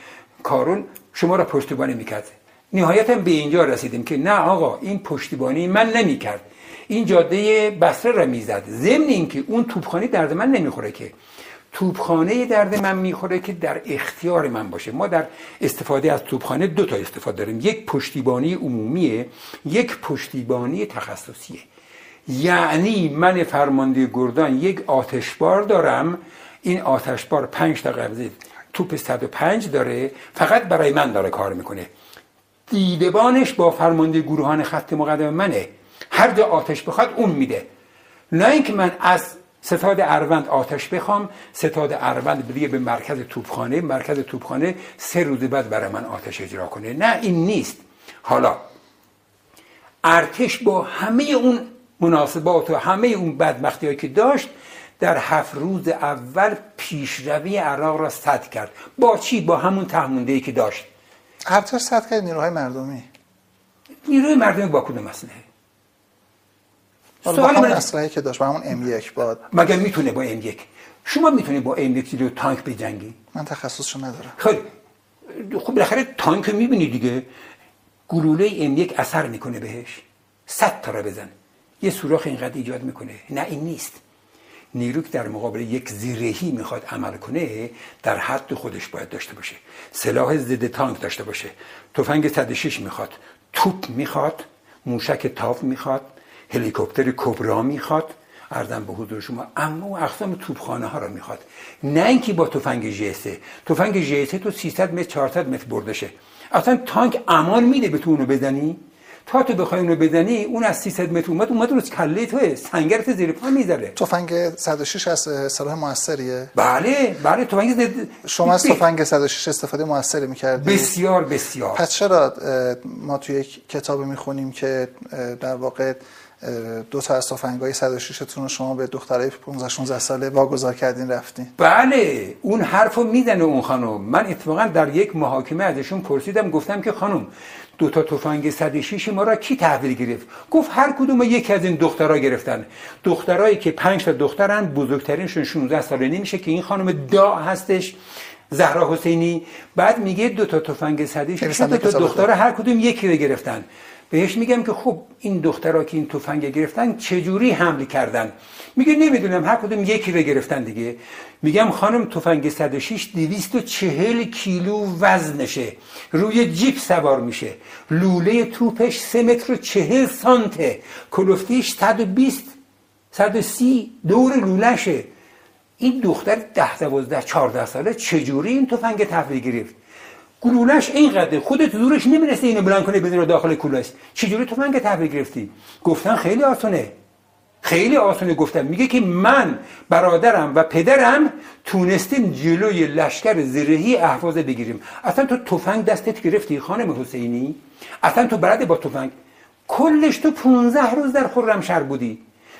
کارون شما را پشتیبانی می‌کرد. نهایتا به اینجا رسیدیم که نه آقا این پشتیبانی من نمی‌کرد. این جاده بسره را می‌زد. ضمن اینکه اون توپخانه درد من نمی‌خوره که. توپخانه درد من می‌خوره که در اختیار من باشه. ما در استفاده از توپخانه دو تا استفاده داریم. یک پشتیبانی عمومیه یک پشتیبانی تخصصیه. یعنی من فرمانده گردان یک آتشبار دارم. این آتشبار پنج تا قبضه توپ 105 داره. فقط برای من داره کار می‌کنه. دیدبانش با فرمانده گروهان خط مقدم منه. هر جا آتش بخواد اون میده. نه اینکه من از ستاد اروند آتش بخوام ستاد اروند بگه به مرکز توپخانه مرکز توپخانه سه روز بعد برای من آتش اجرا کنه. نه این نیست. حالا ارتش با همه اون مناسبات و همه اون بدمختی که داشت در هفت روز اول پیشروی عراق را صد کرد. با چی؟ با همون تهمونده ای که داشت. ارتش صد کرد نیروهای مردمی. نیروی مردمی با کدوم اسلحه سوال همون اسلحه که داشت با همون ام یک باد. مگر می‌تونه با ام یک؟ شما می‌تونی با ام یک رو تانک بجنگی؟ من تخصصشو ندارم. خیلی. خب بالاخره تانک می‌بینی دیگه. گلوله ام یک اثر می‌کنه بهش. صد تا را بزن. یه سوراخ اینقدر ایجاد می‌کنه. نه این نیست. نیرو که در مقابل یک زیرهی می‌خواد عمل کنه در حد خودش باید داشته باشه. سلاح ضد تانک داشته باشه. تفنگ 106 می‌خواد. توپ می‌خواد. موشک تاف می‌خواد. هلیکوپتر کبرا می‌خواد. ارزم به حضور شما. اما اقسام توپخانه ها رو می‌خواد. نه اینکه با تفنگ جیسه تفنگ جیسه تو 300 متر 400 متر بردشه اصلا تانک امان میده به تو اونو بزنی؟ تا تو بخوای اونو بزنی اون از 300 متر اومد اومد رو کله توه سنگرت زیر پا می‌ذاره. تفنگ 106 از سلاح موثریه. بله بله تفنگ زد... شما از تفنگ 106 استفاده موثری می‌کردید بسیار بسیار. پس چرا ما توی یک کتاب می‌خونیم که در واقع دو تا از تفنگای 106 تون رو شما به دخترای 15 16 ساله واگذار کردین رفتین؟ بله اون حرفو می‌زنه اون خانم. من اتفاقا در یک محاکمه ازشون پرسیدم گفتم که خانم دو تا تفنگ 106 ما را کی تحویل گرفت؟ گفت هر کدوم یکی از این دخترها گرفتن. دخترایی که 5 تا دخترن بزرگترینشون 16 ساله نمیشه که این خانم دا هستش زهرا حسینی. بعد میگه دو تا تفنگ 106 دو تا دختر هر کدوم یکی رو گرفتن. بهش میگم که خب این دخترها که این تفنگ گرفتن چجوری حمل کردن؟ میگه نمی‌دونم هر کدوم یکی رو گرفتن دیگه. میگم خانم تفنگ 106 240 کیلو وزنشه. روی جیپ سوار میشه. لوله توپش 3 متر و 40 سانته. کلفتیش 120 130 دور لولهشه. این دختر 10 12 14 ساله چجوری این تفنگ تحویل گرفت؟ گلولش اینقدر خودت زورش نمی‌رسه اینو بلند کنه بدون داخل کولش چجوری تو من که تحویل گرفتی؟ گفتن خیلی آسونه. خیلی آسونه گفتم میگه که من برادرم و پدرم تونستیم جلوی لشکر زرهی احفاظه بگیریم. اصلا تو تفنگ دستت گرفتی خانم حسینی؟ اصلا تو برده با تفنگ؟ کلش تو 15 روز در خرمشهر بودی.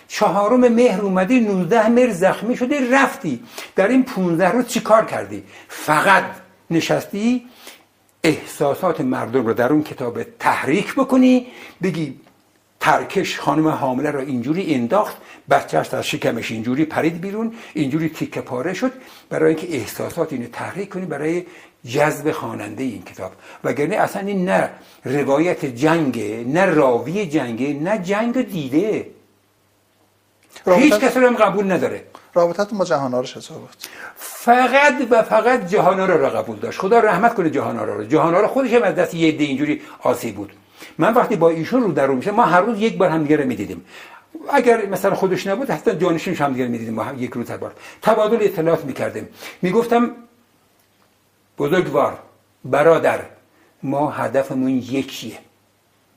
چهارم مهر اومدی 19 مهر زخمی شده رفتی. در این 15 روز چی کار کردی؟ فقط نشستی؟ احساسات مردم رو در اون کتاب تحریک بکنی بگی ترکش خانم حامله را اینجوری انداخت بچهش از شکمش اینجوری پرید بیرون اینجوری تیکه پاره شد. برای اینکه احساسات اینو تحریک کنی برای جذب خواننده این کتاب. وگرنه اصلا این نه روایت جنگه نه راوی جنگه نه جنگ دیده. هیچ کسی رو هم قبول نداره. رابطتون با جهانارا چطور بود؟ فقط و فقط جهانارا را قبول داشت. خدا رحمت کنه جهانارا رو. جهانارا خودش هم از دست یه عده اینجوری آسی بود. من وقتی با ایشون رو در رو میشه ما هر روز یک بار همدیگه رو می‌دیدیم. اگر مثلا خودش نبود حتی جانشینش هم دیگه می‌دیدیم. ما یک روز بار. تبادل اطلاعات می‌کردیم. می‌گفتم بزرگوار برادر ما هدفمون یکیه.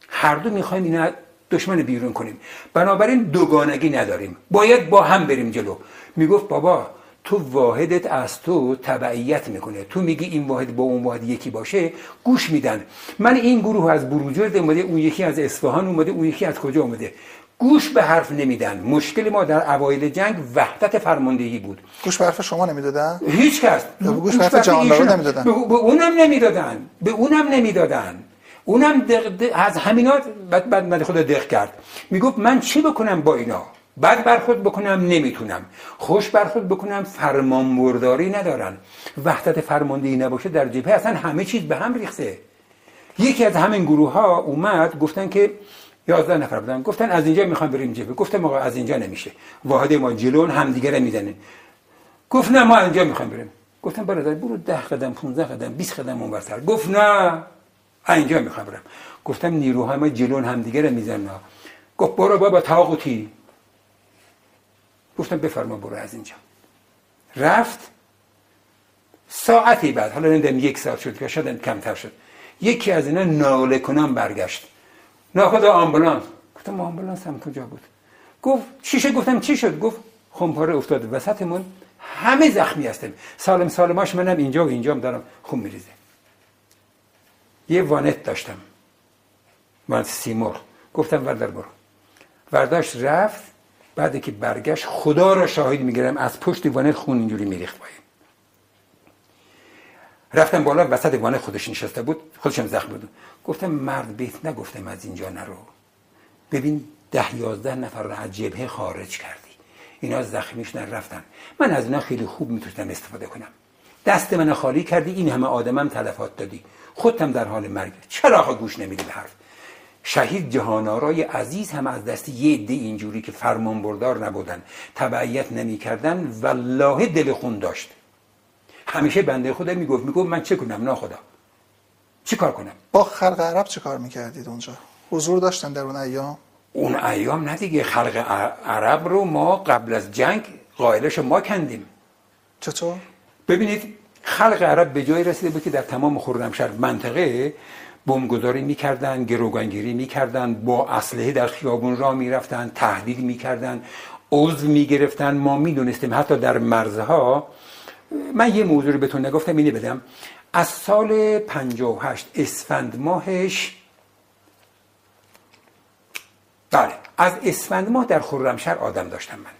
هر دو می‌خوایم اینا دشمن بیرون کنیم. بنابراین دوگانگی نداریم. باید با هم بریم جلو. می‌گفت بابا تو واحدت از تو تبعیت می‌کنه. تو میگی این واحد با اون واحد یکی باشه گوش میدن. من این گروه از بروجرد اومده اون یکی از اصفهان اومده اون یکی از کجا اومده؟ گوش به حرف نمیدن. مشکل ما در اوایل جنگ وحدت فرماندهی بود. گوش به حرف شما نمی‌دادن؟ هیچ کس. گوش به حرف جهاندارا نمی‌دادن. به اونم نمی‌دادن. به اونم نمی‌دادن. اونم دق از همینا بعد بعد خود دق کرد. می‌گفت من چی بکنم با اینا؟ بعد برخورد بکنم نمی‌تونم. خوش برخورد بکنم فرمانبرداری ندارن وحدت فرماندهی نباشه در جبهه اصلا همه چیز به هم ریخته. یکی از همین گروه ها اومد گفتن که یازده نفر بودن. گفتن از اینجا می‌خوام بریم جبهه. گفتم آقا از اینجا نمیشه. واحد ما جلون همدیگه رو می‌زنه. گفت نه ما اینجا می‌خوایم بریم. گفتم برادر برو ده قدم 15 قدم 20 قدم اونورتر. گفت نه. اینجا می‌خوام برم. گفتم نیروهای ما جلون همدیگه رو می‌زنن گفت برو بابا تاغوتی گفتم بفرما برو از اینجا. رفت. ساعتی بعد حالا نمی‌دونم یک ساعت شد که شاید کمتر شد. یکی از اینا ناله کنم برگشت. ناخدا آمبولانس. گفتم آمبولانس هم کجا بود؟ گفت چی شد؟ گفتم چی شد؟ گفت خمپاره افتاد وسطمون همه زخمی هستیم. سالم سالماش منم اینجا و اینجا دارم خون میریزه. یه وانت داشتم. وانت سیمور گفتم وردر برو. ورداشت رفت بعد که برگشت خدا را شاهد می‌گیرم از پشت وانت خون اینجوری میریخت پایین. رفتم بالا وسط وانت خودش نشسته بود خودشم زخم بود. گفتم مرد بیت نگفتم از اینجا نرو. ببین ده یازده نفر رو از جبهه خارج کردی. اینا زخمیش نرفتن من از اینا خیلی خوب می‌تونستم استفاده کنم. دست من خالی کردی این همه آدمم تلفات دادی. خودتم در حال مرگ. چرا گوش نمیدی به حرف؟ شهید جهانارای عزیز هم از دست یه عده اینجوری که فرمان بردار نبودن تبعیت نمی‌کردن والله دل خون داشت. همیشه بنده خدا می‌گفت می‌گفت من چه کنم؟ نه خدا. چی کار کنم؟ با خلق عرب چه کار می‌کردید اونجا؟ حضور داشتن در اون ایام؟ اون ایام نه دیگه. خلق عرب رو ما قبل از جنگ قائلش ما کندیم. چطور؟ ببینید خلق عرب به جای رسیده بود که در تمام خرمشهر منطقه بمبگذاری می‌کردن گروگانگیری می‌کردن با اسلحه در خیابون را می‌رفتن تهدید می‌کردن عضو می‌گرفتن. ما می‌دونستیم حتی در مرزها من یه موضوع رو بهتون نگفتم اینه بدم. از سال 58 اسفند ماهش بله از اسفند ماه در خرمشهر آدم داشتم من.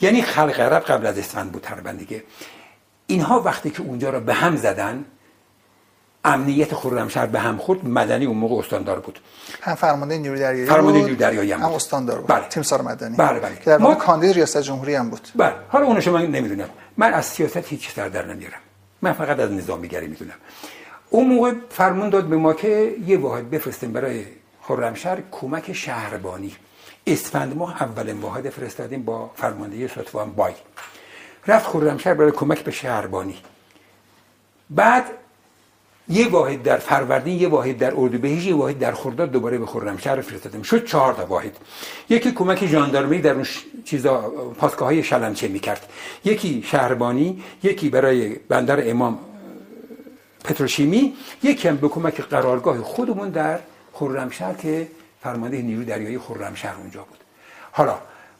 یعنی خلق عرب قبل از اسفند بود تقریبا دیگه. اینها وقتی که اونجا رو به هم زدن امنیت خرمشهر به هم خورد مدنی اون موقع استاندار بود. هم فرمانده نیروی دریایی فرمانده نیروی دریایی هم, هم استاندار بود. بله. تیم سار مدنی. بله بله. که در ما... کاندید ریاست جمهوری هم بود. بله. حالا اونش من نمی‌دونم. من از سیاست هیچ سر در نمیارم من فقط از نظامیگری می‌دونم. اون موقع فرمون داد به ما که یه واحد بفرستیم برای خرمشهر کمک شهربانی. اسفند ماه اولین واحد فرستادیم با فرماندهی ستوان بای. رفت خرمشهر برای کمک به شهربانی. بعد یه واحد در فروردین یه واحد در اردوبهشت یه واحد در خرداد دوباره به خرمشهر فرستادیم شد چهار تا واحد. یکی کمک ژاندارمری در اون چیزا پاسگاه های شلمچه می‌کرد. یکی شهربانی یکی برای بندر امام پتروشیمی یکی هم به کمک قرارگاه خودمون در خرمشهر که فرمانده نیروی دریایی خرمشهر اونجا بود. حالا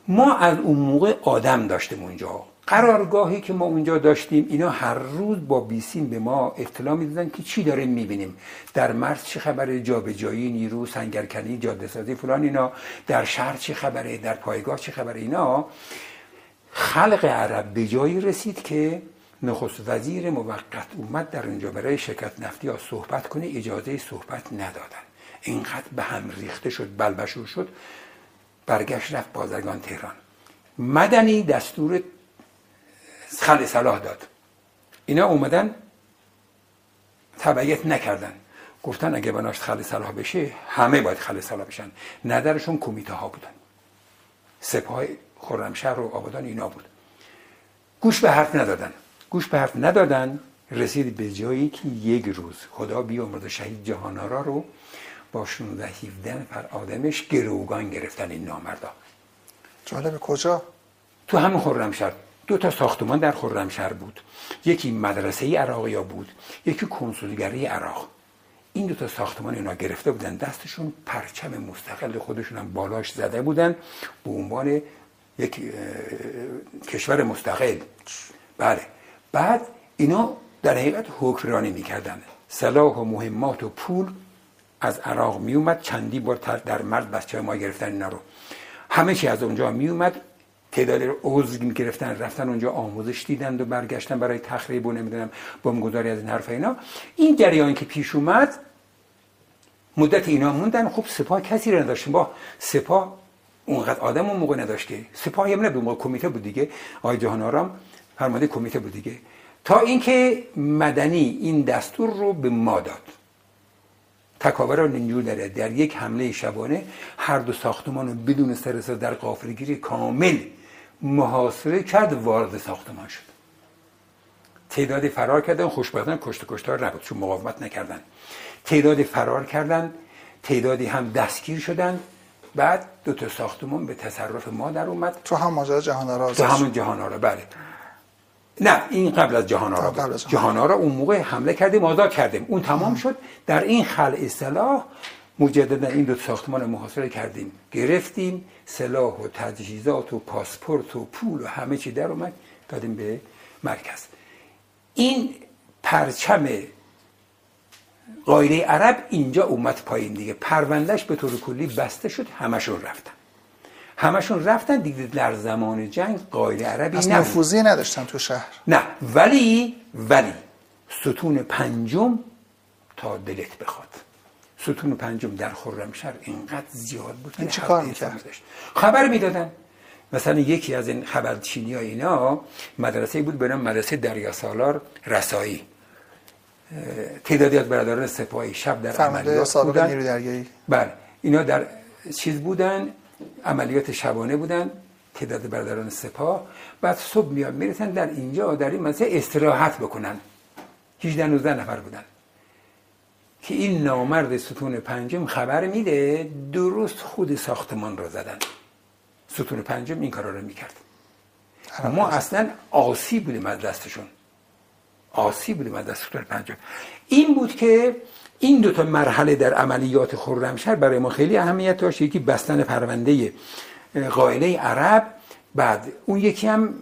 ما از اون موقع آدم داشتیم اونجا. قرارگاهی که ما اونجا داشتیم اینا هر روز با بیسیم به ما اطلاع می‌دادن که چی داریم می‌بینیم. در مرز چه خبره جابجایی نیرو سنگرکنی جاده سازی فلان اینا. در شهر چه خبره در پایگاه چه خبره اینا. خلق عرب به جایی رسید که نخست وزیر موقت اومد در اونجا برای شرکت نفتی ها صحبت کنه. اجازه صحبت ندادن. اینقدر به هم ریخته شد بلبشور شد برگشت رفت بازرگان تهران. مدنی دستور خل صلاح داد. اینا اومدن تبعیت نکردن. گفتن اگه بناش خل صلاح بشه همه باید خل صلاح بشن. ندرشون کمیته ها بودن. سپاه خرمشهر و آبادان اینا بود. گوش به حرف ندادن. گوش به حرف ندادن رسید به جایی که یک روز خدا بیامرد شهید جهانارا رو با 16 17 نفر آدمش گروگان گرفتن این نامردا. جالب کجا؟ تو همون خرمشهر. دو تا ساختمان در خرمشهر بود. یکی مدرسه عراقی بود یکی کنسولگری عراق. این دو تا ساختمان اینا گرفته بودن دستشون پرچم مستقل خودشون هم بالاش زده بودن به عنوان یک کشور مستقل. بله. بعد اینا در حقیقت حکمرانی می‌کردن. سلاح و مهمات و پول از عراق می اومد چندی بار در مرد بچه ما گرفتن اینا رو. همه چی از اونجا می اومد تعداد عضو گرفتن رفتن اونجا آموزش دیدند و برگشتن برای تخریب و نمی‌دونم بمبگذاری از این حرف اینا. این جریان که پیش اومد مدت اینا موندن. خب سپاه کسی رو نداشتیم. با سپاه اونقدر آدم اون موقع نداشت که. سپاه هم نبود موقع کمیته بود دیگه. آقای جهان آرام فرمانده کمیته بود دیگه. تا اینکه مدنی این دستور رو به ما داد. تکاوران نیرو داره در یک حمله شبانه هر دو ساختمان رو بدون سرسا در قافلگیری کامل محاصره کرد وارد ساختمان شد. تعدادی فرار کردن خوشبختانه کشت کشتار نبود چون مقاومت نکردن. تعدادی فرار کردن تعدادی هم دستگیر شدن. بعد دو تا ساختمان به تصرف ما در اومد. تو هم ماجرا جهان آرا تو همون جهان آرا بله. نه این قبل از جهان آرا بود. جهان. آرا اون موقع حمله کردیم آزاد کردیم. اون تمام شد. در این خل اصطلاح مجددا این دو ساختمان محاصره کردیم. گرفتیم سلاح و تجهیزات و پاسپورت و پول و همه چی در اومد دادیم به مرکز. این پرچم قایره عرب اینجا اومد پایین دیگه. پروندهش به طور کلی بسته شد همشون رفتن. همشون رفتن دیگه در زمان جنگ قایره عربی از نفوذی نداشتن تو شهر. نه ولی ولی ستون پنجم تا دلت بخواد. ستون پنجم در خرمشهر اینقدر زیاد بود که چه کار می‌کرد؟ خبر می‌دادن. مثلا یکی از این خبرچینی ها اینا مدرسه بود به نام مدرسه دریا سالار رسایی. تعدادی از برادران سپاهی شب در عملیات بودن. دریایی. بله. اینا در چیز بودن عملیات شبانه بودن تعداد برادران سپاه. بعد صبح میاد می‌رسن در اینجا در این مدرسه استراحت بکنن. 18 19 نفر بودن. که این نامرد ستون پنجم خبر میده درست خود ساختمان رو زدن. ستون پنجم این کارا رو می‌کرد. ما اصلا آسی بودیم از دستشون. آسی بودیم از دست ستون پنجم. این بود که این دو تا مرحله در عملیات خرمشهر برای ما خیلی اهمیت داشت. یکی بستن پرونده قائله عرب بعد اون یکی هم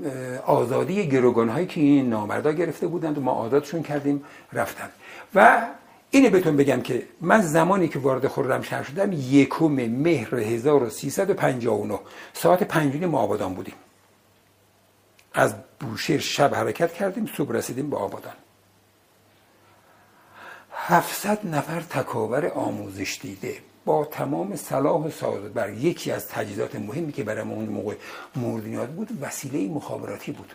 آزادی گروگان هایی که این نامردا گرفته بودند و ما آزادشون کردیم رفتن. و اینه بهتون بگم که من زمانی که وارد خرمشهر شدم یکم مهر 1359 ساعت پنجونی ما آبادان بودیم. از بوشهر شب حرکت کردیم صبح رسیدیم به آبادان. 700 نفر تکاور آموزش دیده. با تمام صلاح و بر یکی از تجهیزات مهمی که برای اون موقع مورد نیاز بود وسیله مخابراتی بود.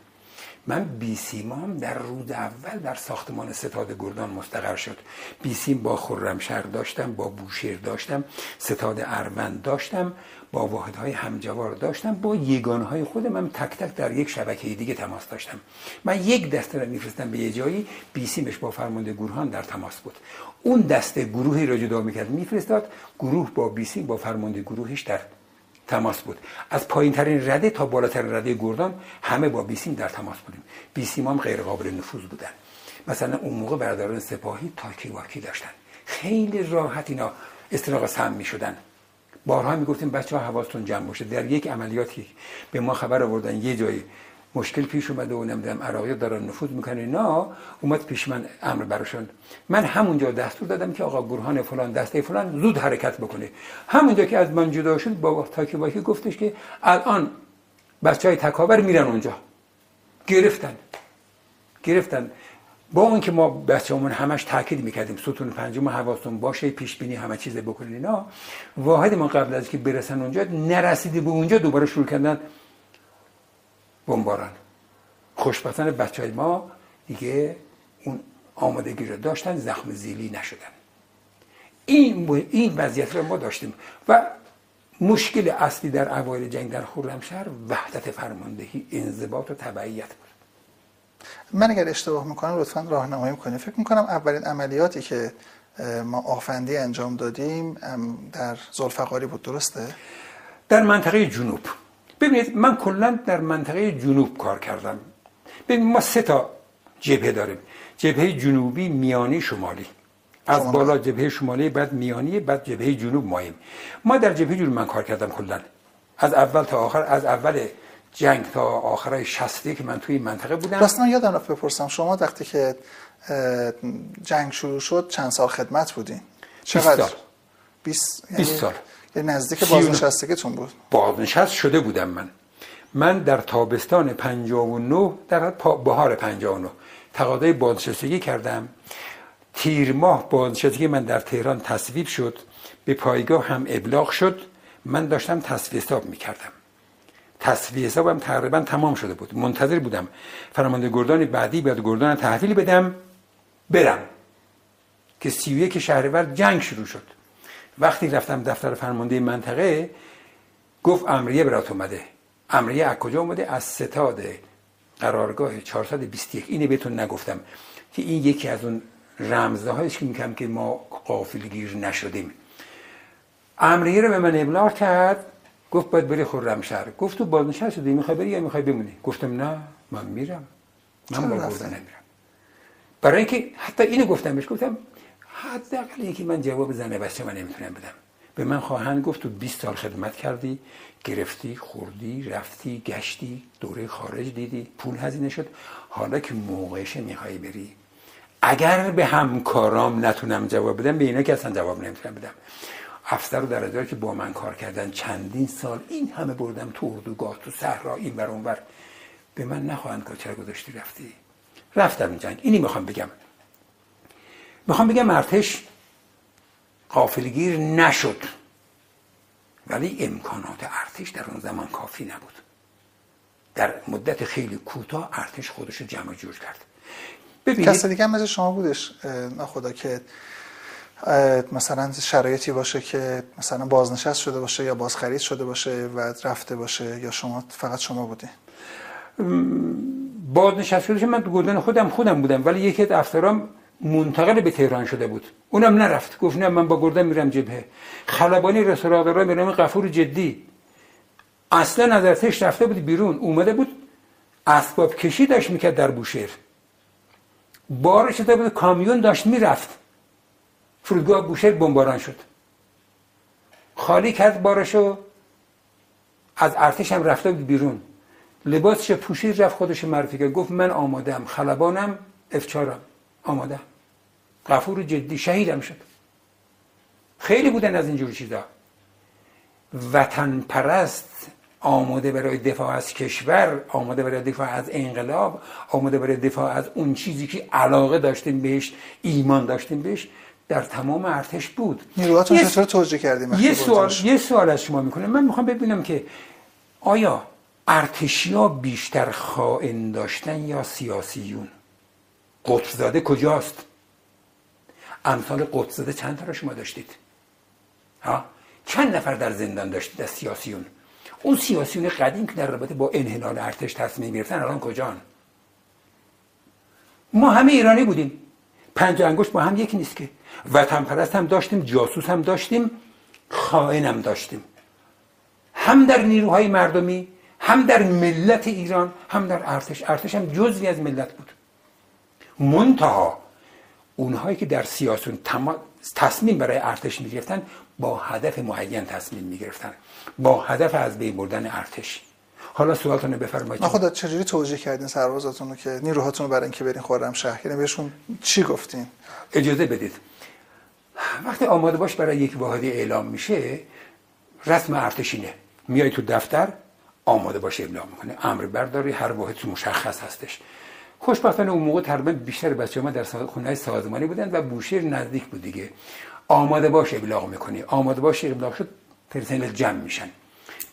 من بیسیمام در روز اول در ساختمان ستاد گردان مستقر شد. بیسیم با خرمشهر داشتم با بوشهر داشتم ستاد اروند داشتم با واحدهای همجوار داشتم با یگانهای خودم من تک تک در یک شبکه دیگه تماس داشتم. من یک دسته رو میفرستم به یه جایی بیسیمش با فرمانده گروهان در تماس بود. اون دسته گروهی را جدا می‌کرد میفرستاد گروه با بیسیم با فرمانده گروهش در تماس بود. از پایین ترین رده تا بالاترین رده گردان همه با بیسیم در تماس بودیم. بیسیم هم غیر قابل نفوذ بودن. مثلا اون موقع برادران سپاهی تاکی واکی داشتن. خیلی راحت اینا استراق سم می شدن بارها می‌گفتیم بچه ها حواستون جمع باشه. در یک عملیاتی به ما خبر آوردن یه جایی مشکل پیش اومده و نمی‌دونم عراقی دارن نفوذ می‌کنه نه اومد پیش من امر براشون. من همونجا دستور دادم که آقا گروهان فلان دسته فلان زود حرکت بکنه. همونجا که از من جدا شد با تاکی باکی گفتش که الان بچه های تکابر میرن اونجا. گرفتن. گرفتن. با اون که ما بچه‌مون همش تاکید می‌کردیم ستون پنجم حواستون باشه پیش بینی همه چیز بکنین اینا. واحد ما قبل از که برسن اونجا نرسیده به اونجا دوباره شروع کردن بمباران خوشبختانه بچه های ما دیگه اون آمادگی رو داشتن زخم زیلی نشدن. این این وضعیت رو ما داشتیم و مشکل اصلی در اوایل جنگ در خرمشهر وحدت فرماندهی انضباط و تبعیت بود. من اگر اشتباه می‌کنم لطفا راهنمایی می‌کنید فکر می‌کنم اولین عملیاتی که ما آفندی انجام دادیم در زلفقاری بود درسته؟ در منطقه جنوب. ببینید من کلا در منطقه جنوب کار کردم. ببینید ما سه تا جبهه داریم. جبهه جنوبی میانی شمالی. از بالا جبهه شمالی بعد میانی بعد جبهه جنوب ماییم ما در جبهه جنوب من کار کردم کلا. از اول تا آخر از اول جنگ تا آخرای شستی که من توی منطقه بودم. راستان یادم رفت بپرسم شما وقتی که جنگ شروع شد چند سال خدمت بودین؟ چقدر؟ 20 یعنی 20 سال یعنی نزدیک بازنشستگیتون بود. بازنشست شده بودم من. من در تابستان 59 در بهار 59 تقاضای بازنشستگی کردم. تیر ماه بازنشستگی من در تهران تصویب شد. به پایگاه هم ابلاغ شد. من داشتم تصویه حساب می‌کردم. تصویه حسابم تقریبا تمام شده بود. منتظر بودم فرمانده گردان بعدی بیاد گردان تحویل بدم برم. که سی و یک شهرور جنگ شروع شد. وقتی رفتم دفتر فرمانده منطقه گفت امریه برات اومده. امریه از کجا اومده؟ از ستاد قرارگاه 421 اینه بهتون نگفتم که این یکی از اون رمزه که میگم که ما قافلگیر نشدیم. امریه رو به من ابلاغ کرد گفت باید بری خرمشهر گفت تو بازنشسته شدی؟ می‌خوای بری یا می‌خوای بمونی؟ گفتم نه من میرم. من با نمیرم برای اینکه حتی اینو گفتم بهش گفتم حداقل اینکه من جواب زن بچه من نمی‌تونم بدم. به من خواهند گفت تو 20 سال خدمت کردی گرفتی خوردی رفتی گشتی دوره خارج دیدی پول هزینه شد. حالا که موقعش می‌خوای بری. اگر به همکارام نتونم جواب بدم به اینا که اصلا جواب نمی‌تونم بدم. افسر و درجه که با من کار کردن چندین سال این همه بردم تو اردوگاه تو صحرا این بر اون بر به من نخواهند که چرا گذاشتی رفتی. رفتم جنگ. اینی می‌خوام بگم. می‌خوام بگم ارتش قافلگیر نشد. ولی امکانات ارتش در اون زمان کافی نبود. در مدت خیلی کوتاه ارتش خودش رو جمع جور کرد. ببینید کسی دیگه مثل شما بودش. خدا که مثلا شرایطی باشه که مثلا بازنشست شده باشه یا بازخرید شده باشه و رفته باشه یا شما فقط شما بودی. بازنشست شده من گردن خودم خودم بودم. ولی یکی از افسرام منتقل به تهران شده بود. اونم نرفت. گفت نه من با گردن میرم جبهه. خلبانی رستوران میرم قفور جدی. اصلا از ارتش رفته بود بیرون. اومده بود اسباب کشی داشت می‌کرد در بوشهر. بارش شده بود کامیون داشت می‌رفت. فرودگاه بوشهر بمباران شد. خالی کرد بارشو از ارتش هم رفته بود بیرون. لباسش پوشید رفت خودش معرفی کرد. گفت من آمادم خلبانم افچارم آماده. غفور جدی شهیدم شد. خیلی بودن از اینجور چیزا. وطن پرست آماده برای دفاع از کشور آماده برای دفاع از انقلاب آماده برای دفاع از اون چیزی که علاقه داشتیم بهش ایمان داشتیم بهش در تمام ارتش بود. نیروهاتون چطور توجیه کردیم یه سوال یه سوال از شما می‌کنم. من می‌خوام ببینم که آیا ارتشیا بیشتر خائن داشتن یا سیاسیون؟ قطبزاده کجاست؟ امثال قطبزاده چند تا را شما داشتید؟ ها؟ چند نفر در زندان داشتید از سیاسیون؟ اون سیاسیون قدیم که در رابطه با انحلال ارتش تصمیم گرفتن الان کجان؟ ما همه ایرانی بودیم. پنج انگشت با هم یکی نیست که. وطن پرست هم داشتیم جاسوس هم داشتیم خائن هم داشتیم. هم در نیروهای مردمی هم در ملت ایران هم در ارتش. ارتش هم جزوی از ملت بود. منتها اونهایی که در سیاسون تصمیم برای ارتش می‌گرفتن با هدف معین تصمیم می‌گرفتن. با هدف از بین بردن ارتش. حالا سوالتون رو بفرمایید. خدا چجوری توجیه کردین سربازاتون رو که نیروهاتون رو برای اینکه برین خورم شهر؟ یعنی بهشون چی گفتین؟ اجازه بدید. وقتی آماده باش برای یک واحدی اعلام میشه رسم ارتشینه میای تو دفتر آماده باشه اعلام می‌کنه امر برداری هر واحد مشخص هستش. خوشبختانه اون موقع تقریبا بیشتر بچه ما در خونه سازمانی بودن و بوشهر نزدیک بود دیگه. آماده باش ابلاغ می‌کنی. آماده باش ابلاغ شد پرسنل جمع میشن.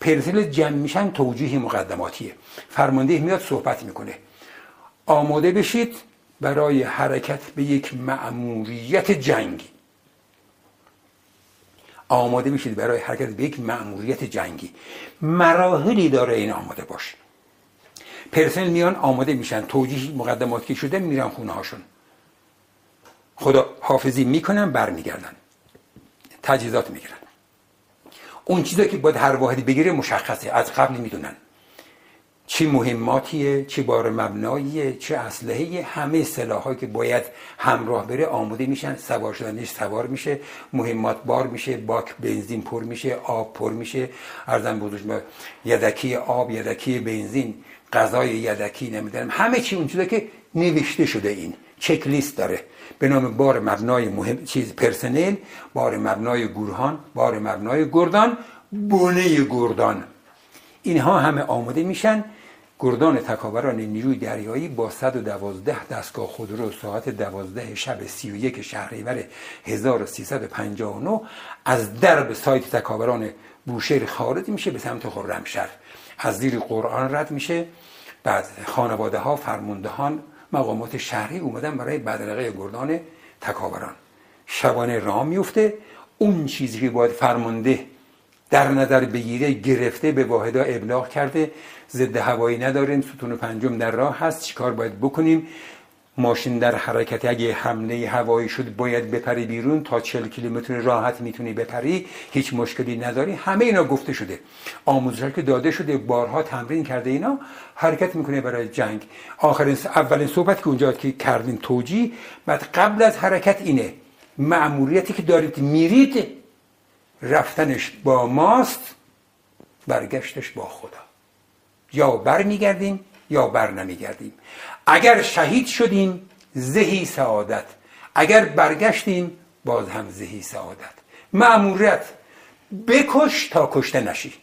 پرسنل جمع میشن توجیه مقدماتیه. فرمانده میاد صحبت می‌کنه. آماده بشید برای حرکت به یک مأموریت جنگی. آماده بشید برای حرکت به یک مأموریت جنگی. مراحلی داره این آماده باش. پرسنل میان آماده میشن. توجیه مقدمات که شده میرن خونه هاشون. خدا حافظی می‌کنن برمیگردن. تجهیزات می‌گیرن. اون چیزا که باید هر واحدی بگیره مشخصه. از قبل می‌دونن چی مهماتیه چی بار مبناییه چه اسلحه همه سلاحایی که باید همراه بره آماده میشن. سوار شدنش سوار میشه. مهمات بار میشه. باک بنزین پر میشه. آب پر میشه. ارزم بزرگ یدکی آب یدکی بنزین. غذای یدکی نمی‌دونم همه چی اون که نوشته شده این. چک لیست داره. به نام بار مبنای مهم چیز پرسنل بار مبنای گورهان بار مبنای گردان بونه گردان. اینها همه آماده میشن. گردان تکاوران نیروی دریایی با 112 دستگاه خودرو ساعت 12 شب 31 شهریور 1359 از درب سایت تکاوران بوشهر خارج میشه به سمت خرمشهر. از زیر قرآن رد میشه. بعد خانواده ها فرماندهان مقامات شهری اومدن برای بدرقه گردان تکاوران. شبانه راه میفته اون چیزی که باید فرمانده در نظر بگیره گرفته به واحدا ابلاغ کرده ضد هوایی نداریم ستون پنجم در راه هست. چیکار باید بکنیم؟ ماشین در حرکت اگه حمله هوایی شد باید بپری بیرون تا 40 کیلومتر راحت می‌تونی بپری. هیچ مشکلی نداری. همه اینا گفته شده. آموزش که داده شده بارها تمرین کرده اینا. حرکت می‌کنه برای جنگ. آخرین اولین صحبت که اونجا که کردین توجی بعد قبل از حرکت اینه. معمولیتی که دارید میرید رفتنش با ماست برگشتش با خدا. یا بر میگردیم یا بر نمیگردیم. اگر شهید شدیم زهی سعادت. اگر برگشتیم باز هم زهی سعادت. معمولیت بکش تا کشته نشی.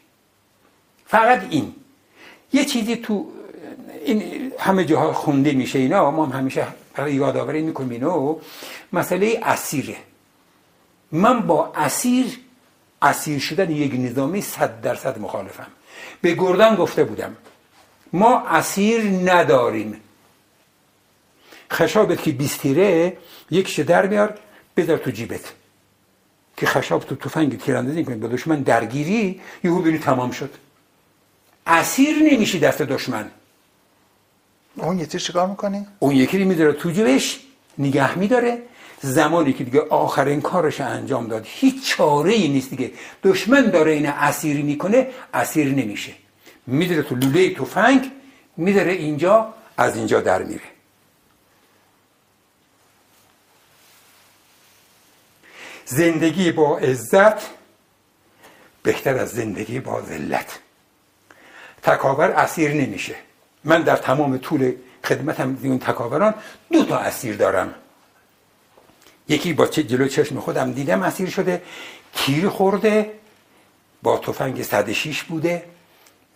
فقط این. یه چیزی تو این همه جاها خونده میشه اینا ما هم همیشه یادآوری می‌کنیم اینو. مسئله اسیره. من با اسیر اسیر شدن یک نظامی صد درصد مخالفم. به گردن گفته بودم. ما اسیر نداریم. خشابت که بیستیره یکیش در بیار بذار تو جیبت. که خشاب تو تفنگ تیراندازی کنید با دشمن درگیری یهو بینی تمام شد. اسیر نمیشی دست دشمن. اون یکی چیکار می‌کنی؟ اون یکی رو می‌ذاره تو جیبش نگه میداره. زمانی که دیگه آخرین کارش انجام داد هیچ چاره ای نیست دیگه. دشمن داره این اسیری می‌کنه اسیر نمیشه. میداره تو لوله تفنگ میداره اینجا از اینجا در میره. زندگی با عزت بهتر از زندگی با ذلت. تکاور اسیر نمیشه. من در تمام طول خدمتم اون تکاوران دو تا اسیر دارم. یکی با جلو چشم خودم دیدم اسیر شده تیر خورده با تفنگ 106 بوده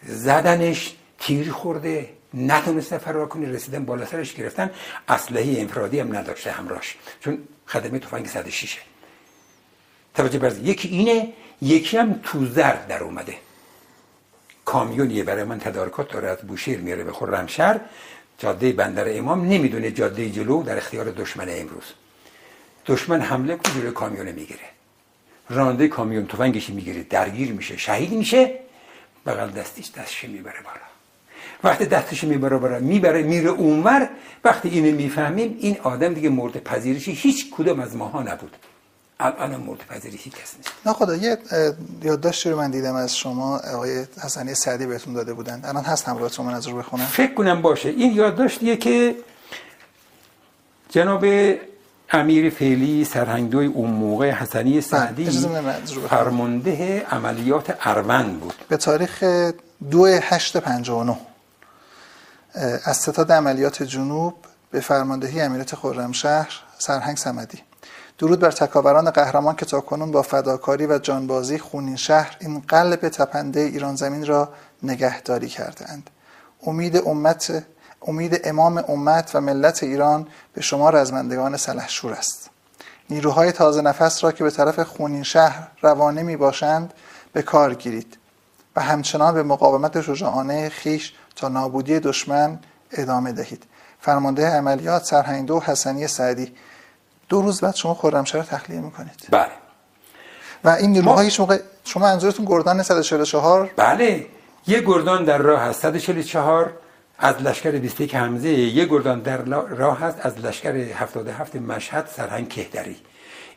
زدنش تیر خورده نتونسته فرار کنه رسیدن بالا سرش گرفتن. اسلحه انفرادی هم نداشته همراش چون خدمه تفنگ 106 توجه برز یکی اینه یکی هم تو زرد در اومده. کامیونیه برای من تدارکات داره از بوشیر میاره به خرمشهر جاده بندر امام نمی‌دونه جاده جلو در اختیار دشمن امروز. دشمن حمله کنه جلوی کامیون می‌گیره. راننده کامیون تفنگش می‌گیره درگیر میشه شهید میشه. بغل دستیش دستش می‌بره بالا. وقتی دستش می‌بره بالا می‌بره میره اونور. وقتی اینو می‌فهمیم این آدم دیگه مورد پذیرشی هیچ کدوم از ماها نبود. الان مورد پذیرشی کس نیست. نه خدا یه یادداشتی رو من دیدم از شما آقای حسنی سعدی بهتون داده بودن. الان هست همراهتون من از رو بخونم فکر کنم باشه. این یادداشتیه که جناب امیر فعلی سرهنگدوی اون موقع حسنی بله، سعدی فرمانده عملیات اروند بود. به تاریخ دو هشت پنجانو از ستاد عملیات جنوب به فرماندهی امیرت خرمشهر سرهنگ سمدی درود بر تکاوران قهرمان که کنون با فداکاری و جانبازی خونین شهر این قلب تپنده ایران زمین را نگهداری کردند امید امت امید امام امت و ملت ایران به شما رزمندگان سلحشور است. نیروهای تازه نفس را که به طرف خونین شهر روانه می باشند به کار گیرید و همچنان به مقاومت شجاعانه خیش تا نابودی دشمن ادامه دهید. فرمانده عملیات سرهنگدو حسنی سعدی دو روز بعد شما خرمشهر تخلیه می‌کنید. بله. و این نیروهای شما شما منظورتون گردان 144 بله. یه گردان در راه هست 144 از لشکر 21 حمزه. یه گردان در راه هست از لشکر 77 مشهد سرهنگ کهدری.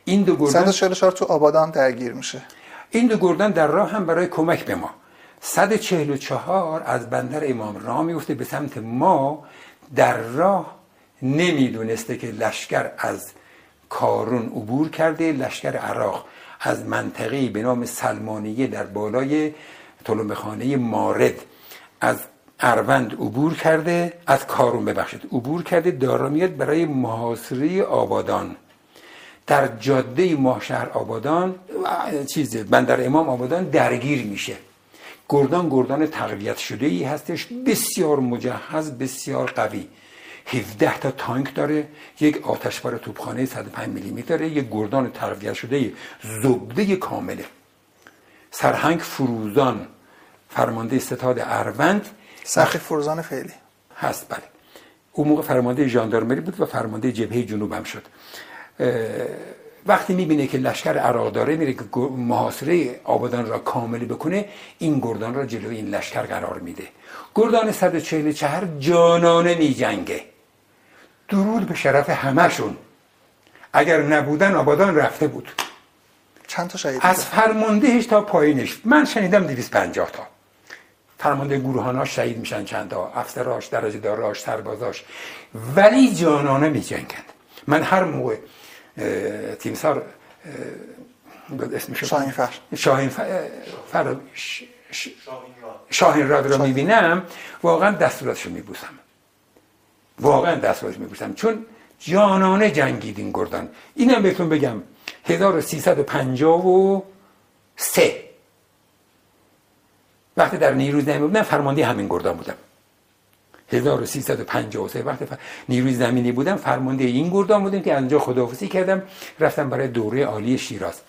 این دو گردان 144 تو آبادان درگیر میشه. این دو گردان در راه هم برای کمک به ما. 144 از بندر امام راه میفته به سمت ما. در راه نمی‌دونسته که لشکر از کارون عبور کرده لشکر عراق از منطقه به نام سلمانیه در بالای طلمخانه مارد از اروند عبور کرده از کارون ببخشید عبور کرده دارا برای محاصره آبادان. در جاده ماهشهر آبادان چیز بندر امام آبادان درگیر میشه. گردان گردان تقویت شده ای هستش بسیار مجهز بسیار قوی. 17 تا تانک داره یک آتشبار توپخانه 105 میلی داره یک گردان تربیت شده زبده کامله. سرهنگ فروزان فرمانده ستاد اروند. سرخی فروزان فعلی. هست بله. اون موقع فرمانده ژاندارمری بود و فرمانده جبهه جنوب هم شد. وقتی می‌بینه که لشکر عراق داره میره که محاصره آبادان را کاملی بکنه این گردان را جلوی این لشکر قرار میده. گردان 144 جانانه میجنگه. درود به شرف همشون اگر نبودن آبادان رفته بود. چند تا شهید از فرماندهش تا پایینش من شنیدم 250 تا. فرمانده گروهاناش شهید میشن چند تا افسراش درجه داراش سربازاش. ولی جانانه میجنگند. من هر موقع تیمسار اسمش شاهین فر. شاهین فر شاهین راد. رو می‌بینم. واقعا دستوراتش رو میبوسم. واقعا دستوراتش میبوسم چون جانانه جنگید این گردان. اینم بهتون بگم 1353 وقتی در نیروی زمینی بودم فرمانده همین گردان بودم. 1353 وقتی نیروی زمینی بودم فرمانده این گردان بودم که از خداحافظی کردم. رفتم برای دوره عالی شیراز.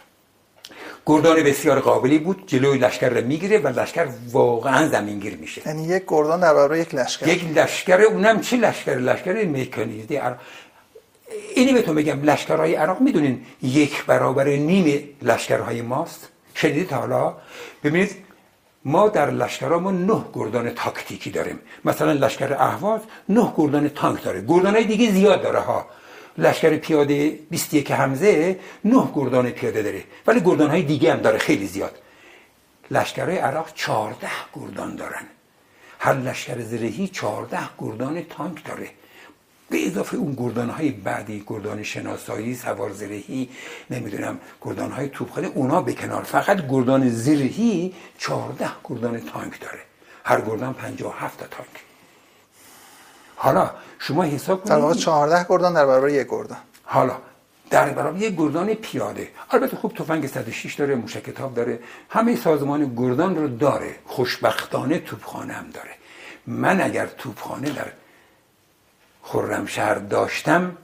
گردان بسیار قابلی بود جلوی لشکر رو می‌گیره و لشکر واقعا زمینگیر میشه. یعنی یک گردان در برابر یک لشکر. یک لشکر اونم چه لشکر؟ لشکر مکانیزی اینی بهتون بگم لشکرهای عراق می‌دونین یک برابر نیم لشکرهای ماست. شنیدید حالا؟ ببینید ما در لشکرامون نه گردان تاکتیکی داریم. مثلا لشکر اهواز نه گردان تانک داره. گردان های دیگه زیاد داره ها. لشکر پیاده 21 حمزه نه گردان پیاده داره. ولی گردان های دیگه هم داره خیلی زیاد. لشکرهای عراق 14 گردان دارن. هر لشکر زرهی 14 گردان تانک داره. به اضافه اون گردان های بعدی گردان شناسایی سوار زرهی نمی‌دونم گردان های توپخانه اونا به کنار. فقط گردان زرهی 14 گردان تانک داره. هر گردان 57 تا تانک. حالا شما حساب کنید. در واقع 14 گردان در برابر یک گردان. حالا در برابر یک گردان پیاده. البته خوب تفنگ 106 داره موشک تاب داره. همه سازمان گردان رو داره. خوشبختانه توپخانه هم داره. من اگر توپخانه در خرمشهر داشتم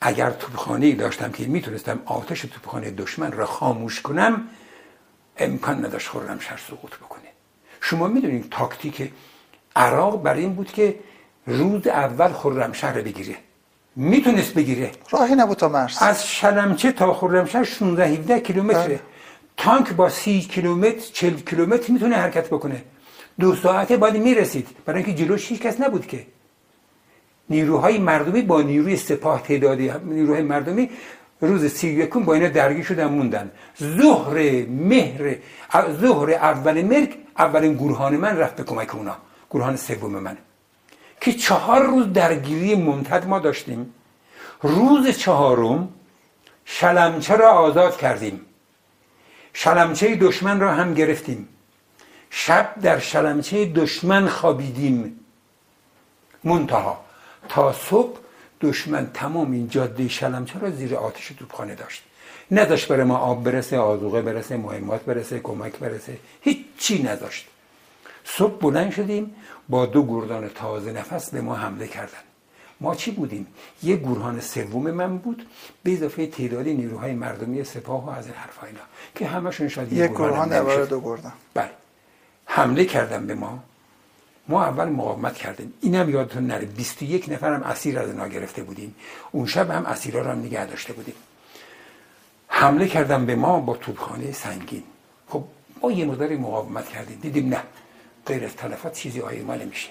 اگر توپخانه داشتم که می‌تونستم آتش توپخانه دشمن را خاموش کنم امکان نداشت خرمشهر سقوط بکنه. شما می‌دونید تاکتیک عراق برای این بود که روز اول خرمشهر بگیره. می‌تونست بگیره. راهی نبود تا مرز. از شلمچه تا خرمشهر 16 17 کیلومتره. بله. تانک با 30 کیلومتر 40 کیلومتر می‌تونه حرکت بکنه. دو ساعته بعد می‌رسید. برای اینکه جلوش هیچ کس نبود که. نیروهای مردمی با نیروی سپاه تعدادی نیروهای مردمی روز سی یکم با اینا درگیر شدن موندن. ظهر مهر ظهر اول مرگ اولین گروهان من رفت به کمک اونا. گروهان سوم من. که چهار روز درگیری ممتد ما داشتیم. روز چهارم شلمچه را آزاد کردیم. شلمچه دشمن را هم گرفتیم. شب در شلمچه دشمن خوابیدیم. منتها تا صبح دشمن تمام این جاده شلمچه را زیر آتش توپخانه داشت. نداشت برای ما آب برسه آذوقه برسه مهمات برسه کمک برسه. هیچی نداشت. صبح بلند شدیم. با دو گردان تازه نفس به ما حمله کردن ما چی بودیم؟ یه گروهان سوم من بود به اضافه تعدادی نیروهای مردمی سپاه و از این حرفا اینا که همشون شاید یه گروهان در دو گردان. بله. حمله کردن به ما. ما اول مقاومت کردیم. اینم یادتون نره 21 نفرم اسیر از اینا گرفته بودیم. اون شب هم اسیرا رو هم نگه داشته بودیم. حمله کردن به ما با توپخانه سنگین. خب ما یه مقداری مقاومت کردیم. دیدیم نه. غیر از تلفات چیزی آیما نمیشه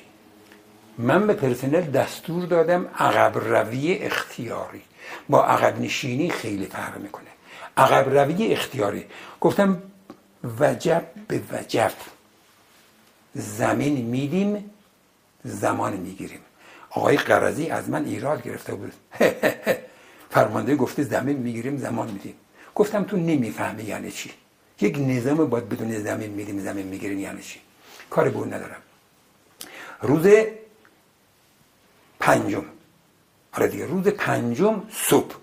من به پرسنل دستور دادم عقب روی اختیاری. با عقب نشینی خیلی فرق می‌کنه. عقب روی اختیاری. گفتم وجب به وجب. زمین میدیم زمان می‌گیریم. آقای قرضی از من ایراد گرفته بود. فرمانده گفته زمین می‌گیریم زمان میدیم. گفتم تو نمی‌فهمی یعنی چی؟ یک نظام باید بدون زمین میدیم زمین می‌گیریم یعنی چی؟ کاری به ندارم. روز پنجم. آره دیگه روز پنجم صبح.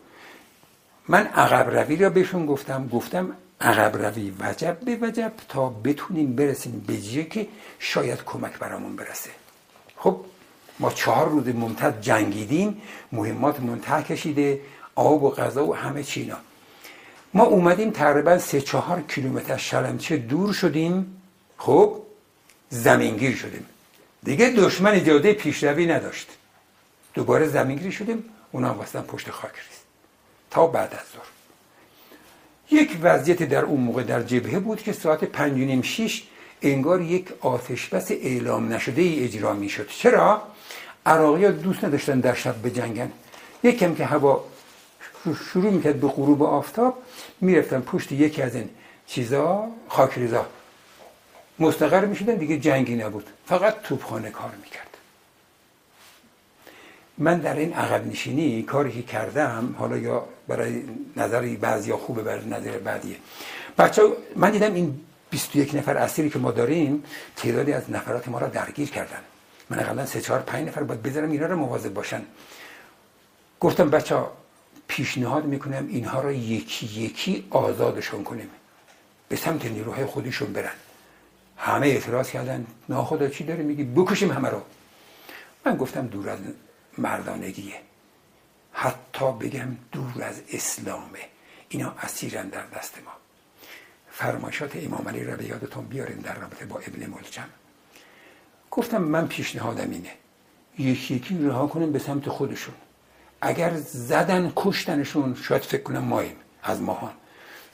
من عقب روی را بهشون گفتم گفتم عقب روی وجب به وجب تا بتونیم برسیم به جیه که شاید کمک برامون برسه. خب ما چهار روز ممتد جنگیدیم مهمات منتح کشیده آب و غذا و همه چینا. ما اومدیم تقریبا سه چهار کیلومتر شلمچه دور شدیم. خب زمینگیر شدیم. دیگه دشمن اجازه پیشروی نداشت. دوباره زمینگیر شدیم اونا هم پشت خاک ریست تا بعد از ظهر. یک وضعیت در اون موقع در جبهه بود که ساعت پنج نیم شیش انگار یک آتش بس اعلام نشده ای اجرا می شد چرا؟ عراقی ها دوست نداشتن در شب بجنگن. یکم که هوا شروع می‌کرد به غروب آفتاب می‌رفتن پشت یکی از این چیزا خاکریزا. مستقر می‌شدن دیگه جنگی نبود. فقط توپخانه کار می‌کرد. من در این عقب نشینی کاری که کردم حالا یا برای نظری بعضی یا خوبه برای نظر بعدیه. بچه من دیدم این 21 نفر اسیری که ما داریم تعدادی از نفرات ما را درگیر کردن. من اقلا سه چهار پنج نفر باید بذارم اینا رو مواظب باشن. گفتم بچه ها پیشنهاد می‌کنم اینها را یکی یکی آزادشون کنیم. به سمت نیروهای خودشون برن. همه اعتراض کردن. ناخدا چی داره میگی؟ بکشیم همه رو. من گفتم دور از مردانگیه. حتی بگم دور از اسلامه. اینا اسیرن در دست ما. فرمایشات امام علی را به یادتون بیارین در رابطه با ابن ملجم. گفتم من پیشنهادم اینه. یکی یکی رها کنیم به سمت خودشون. اگر زدن کشتنشون شاید فکر کنم ماییم از ماهان.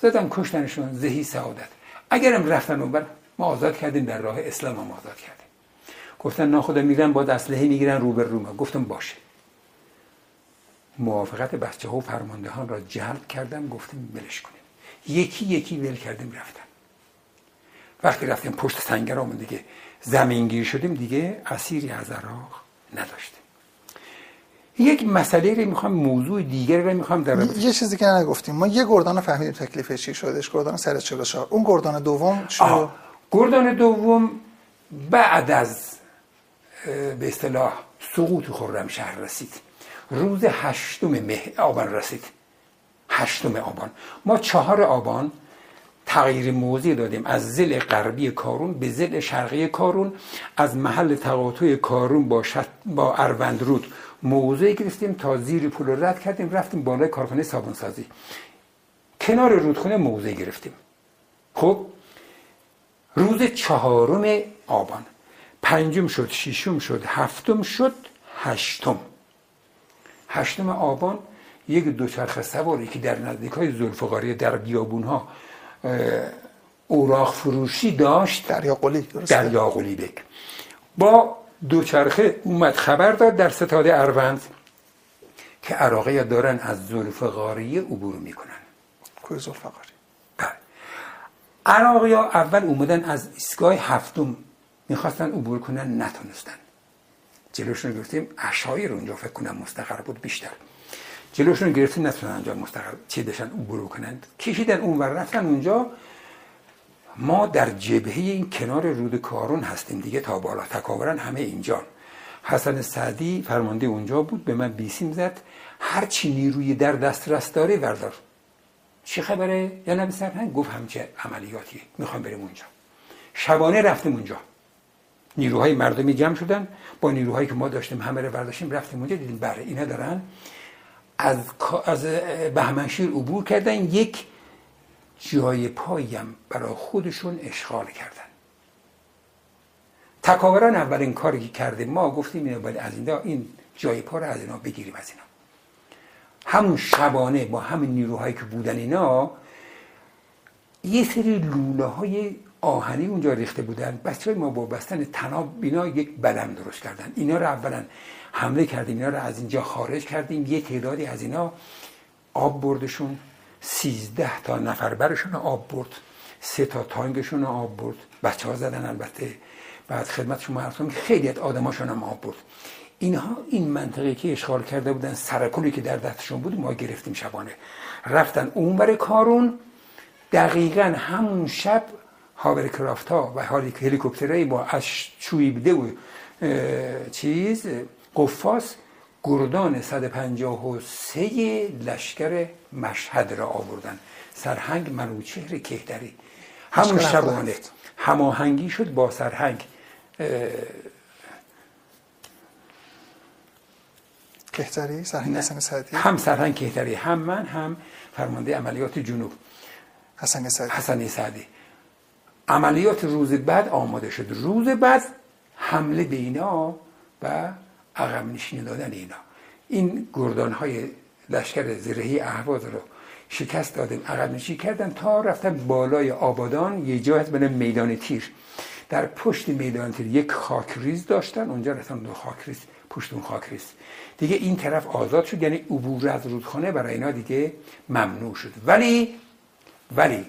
زدن کشتنشون زهی سعادت. اگرم رفتن اون ما آزاد کردیم در راه اسلام هم آزاد کردیم. گفتن ناخدا میرن با اسلحه می‌گیرن رو به رو گفتم باشه. موافقت بچه ها و فرماندهان را جلب کردم گفتیم بلش کنیم. یکی یکی ول کردیم رفتن. وقتی رفتیم پشت سنگر آمون دیگه. زمینگیر شدیم دیگه اسیری از عراق نداشتیم. یک مسئله رو می‌خوام موضوع دیگر رو می‌خوام در یه چیزی که نگفتیم. ما یه گردان فهمیدیم تکلیف چی شدش گردان سر 44 اون گردان دوم چه گردان دوم بعد از به اصطلاح سقوط خرمشهر رسید. روز هشتم مه آبان رسید. هشتم آبان. ما چهار آبان تغییر موضع دادیم. از زل غربی کارون به زل شرقی کارون. از محل تقاطع کارون با, شت... با اروندرود موضع گرفتیم تا زیر پول رد کردیم. رفتیم بالای کارخانه سازی کنار رودخونه موضع گرفتیم. خب روز چهارم آبان. پنجم شد ششم شد هفتم شد هشتم. هشتم آبان یک دوچرخه سواری که در نزدیک های زلفقاری در بیابون ها اوراق فروشی داشت. دریا قلی دریا قلی بک. با دوچرخه اومد خبر داد در ستاده اروند که عراقی دارن از زلفقاری عبور می‌کنن. کوی زلفقاری بله عراقی ها اول اومدن از ایستگاه هفتم می‌خواستن عبور کنن نتونستن. جلوشون گرفتیم. اشایر اونجا فکر کنم مستقر بود بیشتر. جلوشون گرفتیم نتونن اونجا مستقر چی داشتن عبور کنند. کشیدن اون ور رفتن اونجا. ما در جبهه این کنار رود کارون هستیم دیگه تا بالا. تکاورن همه اینجا. حسن سعدی فرمانده اونجا بود به من بیسیم زد. هر چی نیروی در دسترس داره وردار. چه خبره؟ یا نبی سرهنگ گفت همچه عملیاتی. می‌خوام بریم اونجا. شبانه رفتیم اونجا. نیروهای مردمی جمع شدن. با نیروهایی که ما داشتیم همه رو برداشتیم رفتیم اونجا. دیدیم بره اینا دارن. از از بهمنشیر عبور کردن. یک جای پایم برای خودشون اشغال کردن. تکاوران اولین کاری که کردیم ما گفتیم اینو باید از اینجا این جای پا رو از اینا بگیریم از اینا. همون شبانه با همین نیروهایی که بودن اینا یه سری لوله های آهنی اونجا ریخته بودن. بچه ما با بستن تناب بینا یک بلم درست کردن. اینا رو اولا حمله کردیم اینا رو از اینجا خارج کردیم. یه تعدادی از اینا آب بردشون. سیزده تا نفر برشون آب برد. سه تا تانگشون آب برد. بچه ها زدن البته. بعد خدمت شما که خیلی از آدماشون هم آب برد. اینها این منطقه که اشغال کرده بودن سرکولی که در دستشون بود ما گرفتیم شبانه. رفتن اونور کارون. دقیقا همون شب هاورکرافت ها و هلیکوپترهای با از چویبده و چیز قفاس گردان 153 لشکر مشهد را آوردن. سرهنگ منوچهر کهدری. همون شبانه. هماهنگی شد با سرهنگ. کهتری؟ سرهنگ حسن سعدی؟ هم سرهنگ کهتری هم من هم فرمانده عملیات جنوب. حسن سعدی. حسن سعدی. عملیات روز بعد آماده شد. روز بعد حمله به اینا و عقب نشینی دادن اینا. این گردان های لشکر زرهی اهواز رو شکست دادن عقب نشینی کردن تا رفتن بالای آبادان یه جا هست میدان تیر. در پشت میدان تیر یک خاکریز داشتن اونجا رفتن دو خاکریز. پشت اون خاکریز دیگه این طرف آزاد شد یعنی عبور از رودخانه برای اینا دیگه ممنوع شد. ولی ولی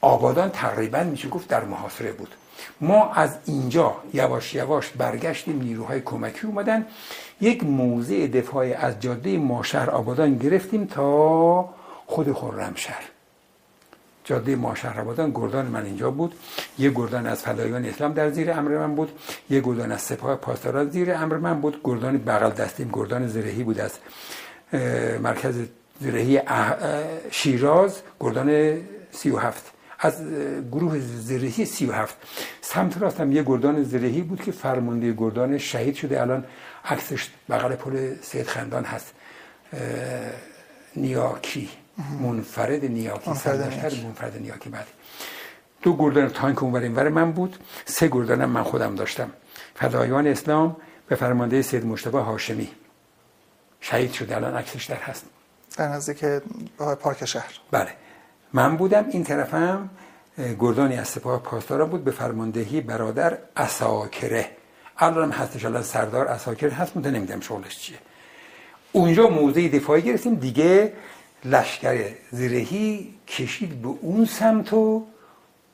آبادان تقریبا میشه گفت در محاصره بود. ما از اینجا یواش یواش برگشتیم نیروهای کمکی اومدن. یک موضع دفاعی از جاده ماشهر آبادان گرفتیم تا خود خرمشهر. جاده ماشهر آبادان گردان من اینجا بود. یه گردان از فدایان اسلام در زیر امر من بود. یه گردان از سپاه پاسداران زیر امر من بود. گردان بغل دستیم گردان زرهی بود از مرکز زرهی شیراز گردان سی و هفت. از گروه زرهی سی و هفت. سمت راستم یه گردان زرهی بود که فرمانده گردان شهید شده. الان عکسش بغل پل سید خندان هست. نیاکی. منفرد نیاکی منفرد, منفرد نیاکی بعد. دو گردان تانک اونور ور من بود. سه گردانم من خودم داشتم. فدایان اسلام به فرمانده سید مشتبه هاشمی. شهید شده. الان عکسش در هست. در نزدیک پارک شهر. بله. من بودم. این طرفم گردانی از سپاه پاسداران بود به فرماندهی برادر اساکره الان هستش. الان سردار اساکره هست. مونده نمیدم شغلش چیه. اونجا موضع دفاعی گرفتیم. دیگه لشکر زیرهی کشید به اون سمت و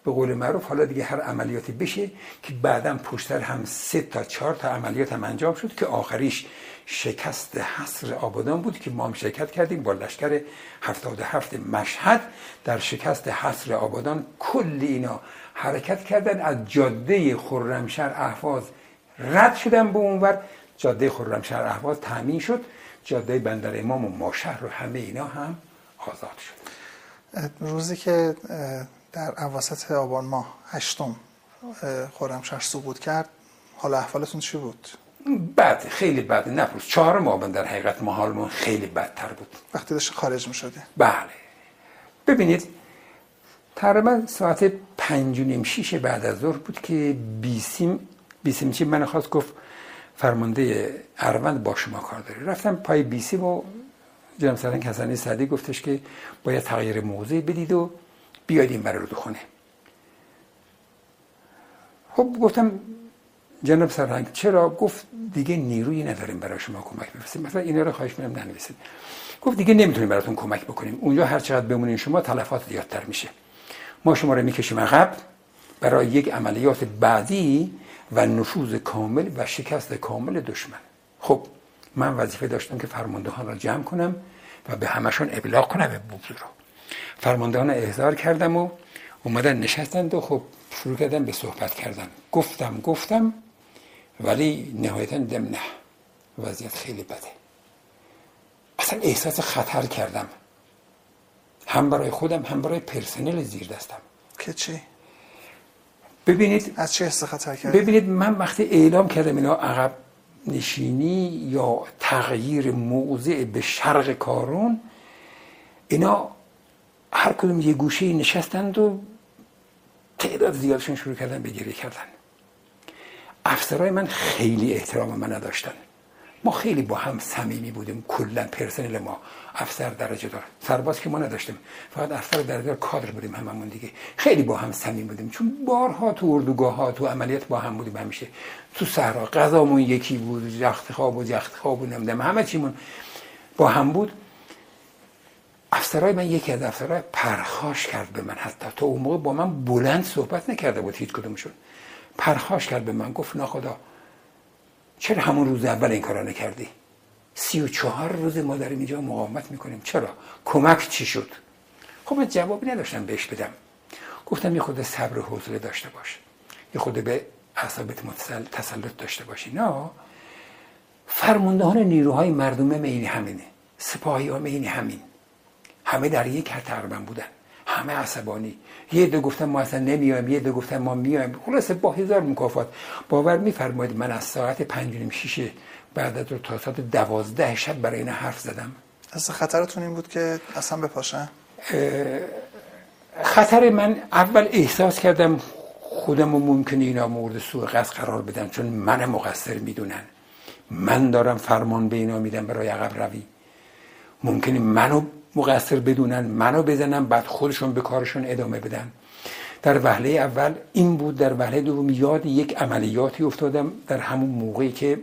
به قول معروف حالا دیگه هر عملیاتی بشه که بعدا پشتر هم سه تا چهار تا عملیات هم انجام شد که آخریش شکست حصر آبادان بود که ما هم شرکت کردیم با لشکر 77 مشهد در شکست حصر آبادان. کل اینا حرکت کردن از جاده خرمشهر احواز رد شدن به اونور. جاده خرمشهر احواز تامین شد. جاده بندر امام و ماشهر و همه اینا هم آزاد شد. روزی که در اواسط آبان ماه هشتم خرمشهر سقوط کرد حالا احوالتون چی بود؟ بد خیلی بد نپرس. چهار ماه در حقیقت ما حالمون خیلی بدتر بود. وقتی داشت خارج می شده بله. ببینید تقریبا ساعت پنج و نیم شیش بعد از ظهر بود که بیسیم بیسیم چی؟ من خواست گفت فرمانده اروند با شما کار داره. رفتم پای بیسیم و جناب سرنگ حسنی سعدی گفتش که باید تغییر موضع بدید و بیاید این برای خونه خب گفتم جناب سرهنگ چرا؟ گفت دیگه نیرویی نداریم برای شما کمک بفرستیم. مثلا اینا رو خواهش می‌کنم ننویسید. گفت دیگه نمی‌تونیم براتون کمک بکنیم. اونجا هر چقدر بمونین شما تلفات زیادتر میشه. ما شما رو می‌کشیم عقب. برای یک عملیات بعدی و نفوذ کامل و شکست کامل دشمن. خب من وظیفه داشتم که فرماندهان را جمع کنم و به همشون ابلاغ کنم به موضوع فرماندهان احضار کردم و اومدن نشستند و خب شروع کردم به صحبت کردن. گفتم گفتم ولی نهایتا دم نه وضعیت خیلی بده. اصلا احساس خطر کردم. هم برای خودم هم برای پرسنل زیر دستم که چی؟ ببینید از چه حس خطر کردم؟ ببینید من وقتی اعلام کردم اینا عقب نشینی یا تغییر موضع به شرق کارون اینا هر کدوم یه گوشه نشستند و تعداد زیادشون شروع کردن به گریه کردن افسرهای من خیلی احترام من نداشتن ما خیلی با هم صمیمی بودیم. کلا پرسنل ما افسر درجه دار. سرباز که ما نداشتیم. فقط افسر درجه دار کادر بودیم هممون دیگه. خیلی با هم صمیم بودیم. چون بارها تو اردوگاه ها تو عملیات با هم بودیم همیشه. تو صحرا غذامون یکی بود جخت خواب و جخت خواب و نمی‌دونم همه چیمون با هم بود. افسرهای من یکی از افسرهای پرخاش کرد به من. حتی تا اون موقع با من بلند صحبت نکرده بود هیچ کدومشون. پرخاش کرد به من. گفت ناخدا چرا همون روز اول این کارا نکردی؟ سی و چهار روز ما داریم اینجا مقاومت می‌کنیم. چرا؟ کمک چی شد؟ خب جوابی نداشتم بهش بدم. گفتم یه خود صبر و حوصله داشته باش. یه خود به اعصابت تسلط داشته باشی. نه. فرماندهان نیروهای مردمه مینی همینه. سپاهی مینی همین. همه در یک تقریبا بودن. همه عصبانی. یه دو گفتن ما اصلا نمیایم یه دو گفتن ما میایم. خلاصه با هزار مکافات. باور میفرمایید من از ساعت پنج نیم شیشه بعد از تا ساعت دوازده شب برای این حرف زدم. از خطرتون این بود که اصلا بپاشن؟ خطر من اول احساس کردم خودم ممکنه اینا مورد سوء قصد قرار بدن چون من مقصر می‌دونن. من دارم فرمان به اینا میدم برای عقب روی. ممکنه منو مقصر بدونن منو بزنن بعد خودشون به کارشون ادامه بدن. در وهله اول این بود در وهله دوم یاد یک عملیاتی افتادم در همون موقعی که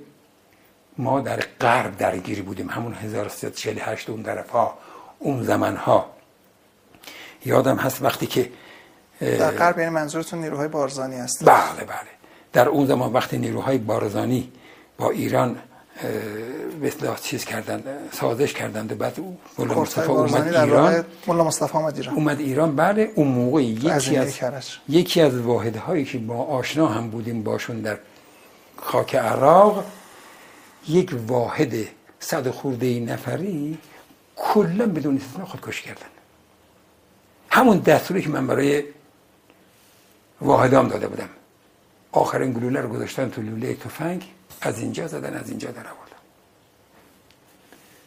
ما در غرب درگیری بودیم همون 1348 اون طرف ها اون زمان ها یادم هست وقتی که در غرب یعنی منظورتون نیروهای بارزانی هست بله بله. در اون زمان وقتی نیروهای بارزانی با ایران مثل چیز کردن سازش کردند و بعد مولا مصطفی اومد ایران. مولا مصطفی اومد ایران. اومد ایران. بله اون موقع یکی از یکی از واحدهایی که با آشنا هم بودیم باشون در خاک عراق یک واحد صد خورده نفری کلا بدون استثنا خودکشی کردن. همون دستوری که من برای واحدام داده بودم. آخرین گلوله رو گذاشتن تو لوله تفنگ. از اینجا زدن از اینجا در آوردن.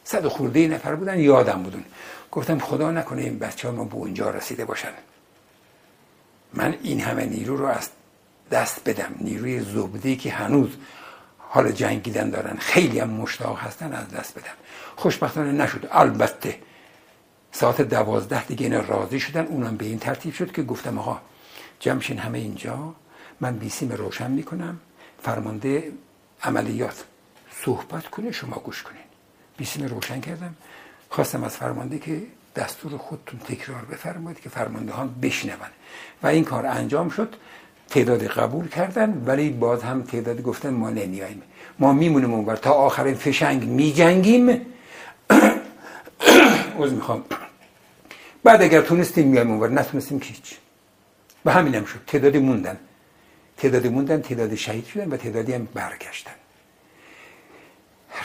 صد خورده نفر بودن یادم بودن. گفتم خدا نکنه این بچه ها ما به اونجا رسیده باشن. من این همه نیرو رو از دست بدم. نیروی زبده که هنوز حال جنگیدن دارن. خیلی هم مشتاق هستن از دست بدم. خوشبختانه نشد. البته ساعت دوازده دیگه اینا راضی شدن. اونم به این ترتیب شد که گفتم آقا جمشین همه اینجا. من بیسیم روشن می‌کنم. فرمانده عملیات. صحبت کنه شما گوش کنین. بیسیم روشن کردم. خواستم از فرمانده که دستور خودتون تکرار بفرمایید که فرمانده ها بشنون. و این کار انجام شد. تعداد قبول کردن ولی باز هم تعداد گفتن ما نمیاییم. ما میمونیم اونور. تا آخرین فشنگ میجنگیم. از می‌خوام. بعد اگر تونستیم میایم اونور نتونستیم که هیچ. همین هم شد. تعدادی موندن. تعدادی موندن تعدادی شهید شدن و تعدادی هم برگشتن.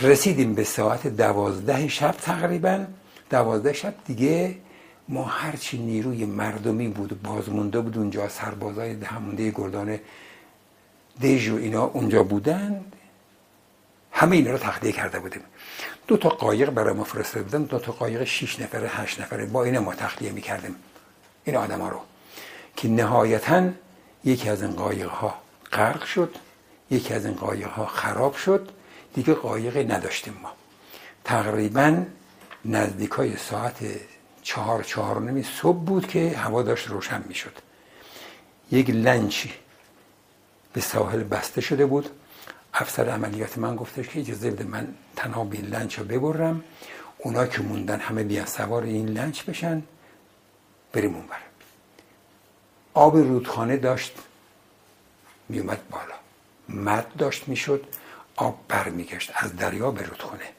رسیدیم به ساعت دوازده شب تقریبا. دوازده شب دیگه ما هرچی نیروی مردمی بود بازمونده بود اونجا سربازای دهمونده گردان دژ و اینا اونجا بودن. همه اینا رو تخلیه کرده بودیم. دو تا قایق برای ما فرستاده بودن دو تا قایق شیش نفره هشت نفره. با اینا ما تخلیه می‌کردیم. این آدم ها رو. که نهایتا یکی از این قایق ها غرق شد یکی از این قایق ها خراب شد دیگه قایقی نداشتیم ما. تقریبا نزدیک های ساعت چهار چهار نمی صبح بود که هوا داشت روشن می شد یک لنچی به ساحل بسته شده بود. افسر عملیات من گفتش که اجازه بده من تنها به این لنچ رو ببرم. اونا که موندن همه بیان سوار این لنچ بشن بریم اون بر آب رودخانه داشت میومد بالا. مد داشت می‌شد آب برمیگشت از دریا به رودخانه.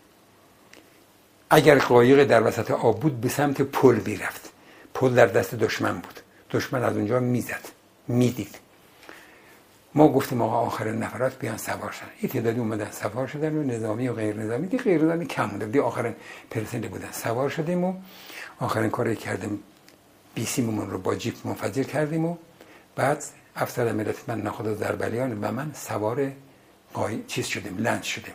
اگر قایق در وسط آب بود به سمت پل می‌رفت. پل در دست دشمن بود. دشمن از اونجا می‌زد می‌دید. ما گفتیم آقا آخر نفرات بیان سوار شدن یه تعدادی اومدن سوار شدن و نظامی و غیر نظامی دی غیر نظامی کم بوده. دی آخرین پرسنده بودن. سوار شدیم و آخرین کاری کردیم بیسیممون رو با جیپ منفجر کردیم و بعد افسر ملت من نخدا زربلیان و من سوار قای... چیز شدیم لنج شدیم.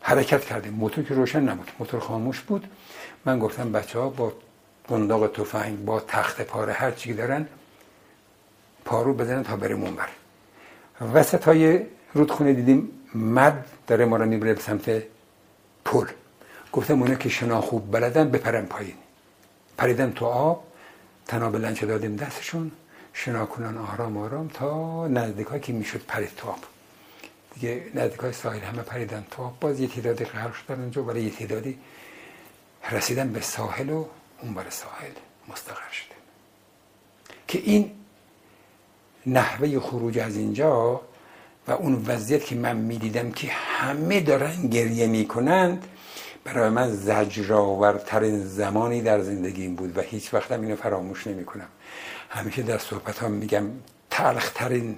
حرکت کردیم. موتور که روشن نبود موتور خاموش بود. من گفتم بچه ها با بنداق تفنگ با تخت پاره هر چی دارن پارو بزنن تا بریم اونور. وسط های رودخونه دیدیم مد داره ما رو می‌بره به سمت پل. گفتم اونا که شنا خوب بلدن بپرن پایین. پریدن تو آب. تناب لنچه دادیم دستشون شنا کنن آرام آرام تا نزدیک که می‌شد پرید تو آب. دیگه نزدیک های ساحل همه پریدن تو آب. باز یه تعدادی غرق شدن اونجا برای یه تعدادی رسیدن به ساحل و اون بر ساحل مستقر شده. که این نحوه خروج از اینجا و اون وضعیت که من می‌دیدم که همه دارن گریه می‌کنند برای من زجرآورترین زمانی در زندگیم بود و هیچ وقتم اینو فراموش نمی کنم همیشه در صحبت ها میگم تلخترین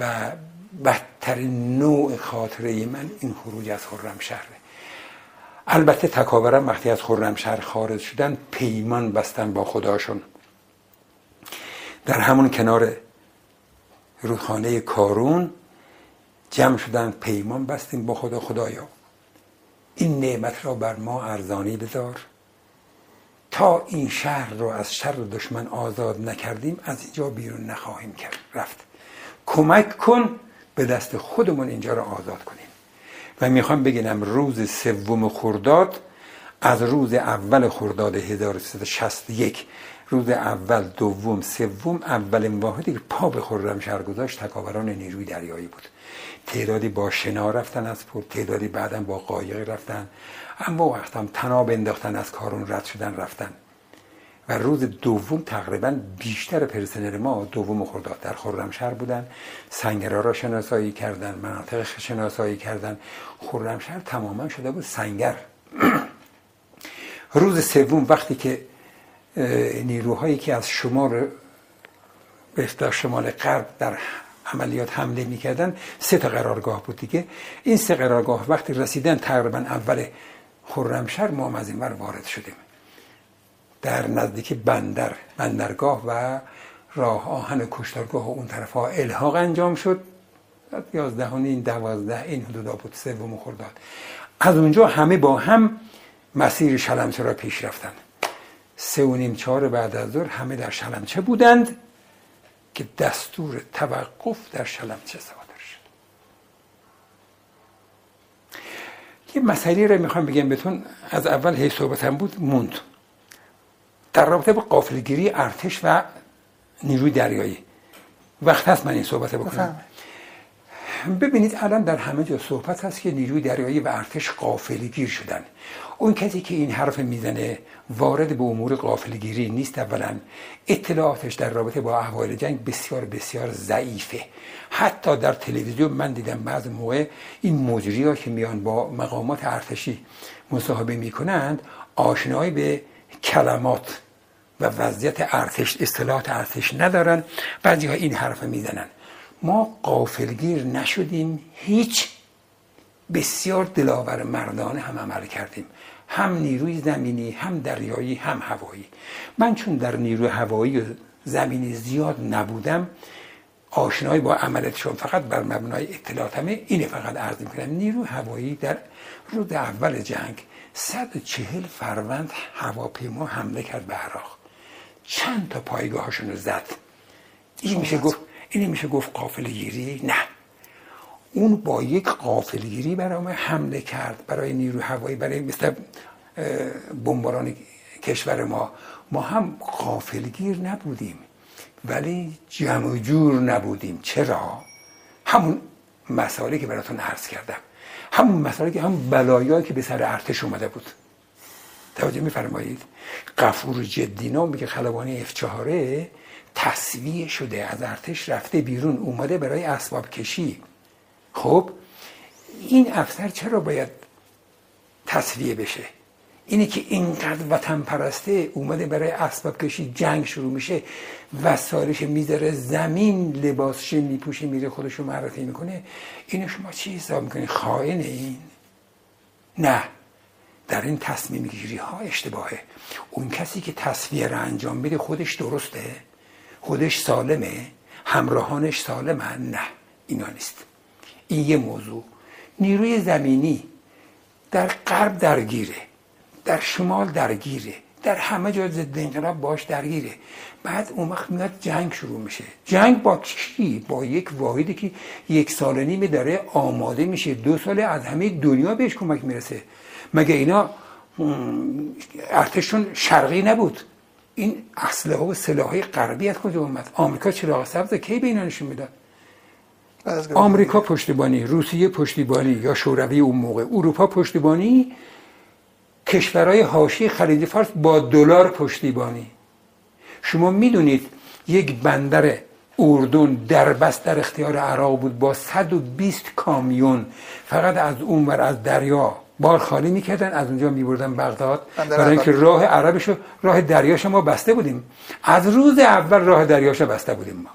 و بدترین نوع خاطره من این خروج از شهره البته تکاورم وقتی از شهر خارج شدن پیمان بستن با خداشون. در همون کنار رودخانه کارون جمع شدن پیمان بستیم با خدا خدایا. این نعمت را بر ما ارزانی بذار. تا این شهر را از شر دشمن آزاد نکردیم از اینجا بیرون نخواهیم کرد. رفت. کمک کن به دست خودمون اینجا را آزاد کنیم. و می‌خوام بگم روز سوم خرداد از روز اول خرداد 1361 روز اول دوم سوم اولین واحدی که پا به خرمشهر گذاشت. تکاوران نیروی دریایی بود. تعدادی با شنا رفتن از پول تعدادی بعدا با قایق رفتن. اما وقت هم تناب انداختن از کارون رد شدن رفتن. و روز دوم تقریبا بیشتر پرسنل ما دوم خرداد در خرمشهر بودن. سنگرها را شناسایی کردن مناطق شناسایی کردن. خرمشهر تماما شده بود سنگر. روز سوم وقتی که نیروهایی که از شمال به شمال غرب در عملیات حمله می‌کردن سه تا قرارگاه بود دیگه. این سه قرارگاه وقتی رسیدن تقریبا اول خرمشهر ما از این وارد شدیم. در نزدیک بندر بندرگاه و راه آهن کشتارگاه و اون طرف ها الحاق انجام شد. یازده این دوازده این حدودا بود سوم خرداد. از اونجا همه با هم مسیر شلمچه را پیش رفتن. سه و نیم چهار بعد از ظهر همه در شلمچه بودند. که دستور توقف در شلمچه صادر شد. یه مسئله رو می‌خوام بگم بهتون. از اول هی صحبتم بود موند. در رابطه با قافلگیری ارتش و نیروی دریایی. وقت هست من این صحبت بکنم؟ ببینید الان در همه جا صحبت هست که نیروی دریایی و ارتش قافلگیر شدن. اون کسی که این حرف می‌زنه وارد به امور قافلگیری نیست اولا. اطلاعاتش در رابطه با احوال جنگ بسیار بسیار ضعیفه. حتی در تلویزیون من دیدم بعض موقع این مجری ها که میان با مقامات ارتشی مصاحبه می‌کنند آشنایی به کلمات و وضعیت ارتش اصطلاحات ارتش ندارن. بعضی ها این حرف می‌زنن. ما قافلگیر نشدیم هیچ. بسیار دلاور مردانه هم عمل کردیم. هم نیروی زمینی هم دریایی هم هوایی. من چون در نیروی هوایی و زمینی زیاد نبودم آشنایی با عملتشون فقط بر مبنای اطلاعاتمه اینه فقط عرض می‌کنم. نیروی هوایی در روز اول جنگ 140 فروند هواپیما حمله کرد به عراق. چند تا پایگاهاشون رو زد. این میشه گفت این میشه گفت قافل گیری نه. اون با یک قافل گیری برای حمله کرد برای نیروی هوایی برای مثل بمباران کشور ما. ما هم قافلگیر نبودیم ولی جمع جور نبودیم. چرا؟ همون مسائلی که براتون عرض کردم. همون مسئله که هم بلایایی که به سر ارتش اومده بود. توجه میفرمایید؟ قفور جدینا میگه خلبانی اف چهاره تصویه شده از ارتش رفته بیرون اومده برای اسباب کشی. خب این افسر چرا باید تصویه بشه؟ اینه که اینقدر وطن پرسته اومده برای اسباب کشی جنگ شروع میشه وسایلش می‌ذاره زمین لباسش میپوشه میره خودشو معرفی می‌کنه. اینو شما چی حساب می‌کنی؟ خائن این؟ نه. در این تصمیم گیری ها اشتباهه. اون کسی که تصویه را انجام میده خودش درسته. خودش سالمه همراهانش سالمه. نه اینا نیست. این یه موضوع. نیروی زمینی در غرب درگیره در شمال درگیره در همه جا ضد انقلاب باش درگیره. بعد اون وقت میاد جنگ شروع میشه. جنگ با کی؟ با یک واحدی که یک سال نیمه داره آماده میشه. دو ساله از همه دنیا بهش کمک می‌رسه. مگه اینا ارتششون شرقی نبود؟ این اسلحه و سلاحهای غربی از کجا اومد؟ آمریکا چراغ سبز کی به اینا نشون می‌داد؟ آمریکا پشتیبانی روسیه پشتیبانی یا شوروی اون موقع اروپا پشتیبانی کشورهای حاشیه خلیج فارس با دلار پشتیبانی. شما می‌دونید یک بندر اردن در بست در اختیار عراق بود با 120 کامیون. فقط از اون ور از دریا. بار خالی می‌کردن از اونجا میبردن بغداد. برای اینکه راه عربشو راه دریاش ما بسته بودیم. از روز اول راه دریاش بسته بودیم ما.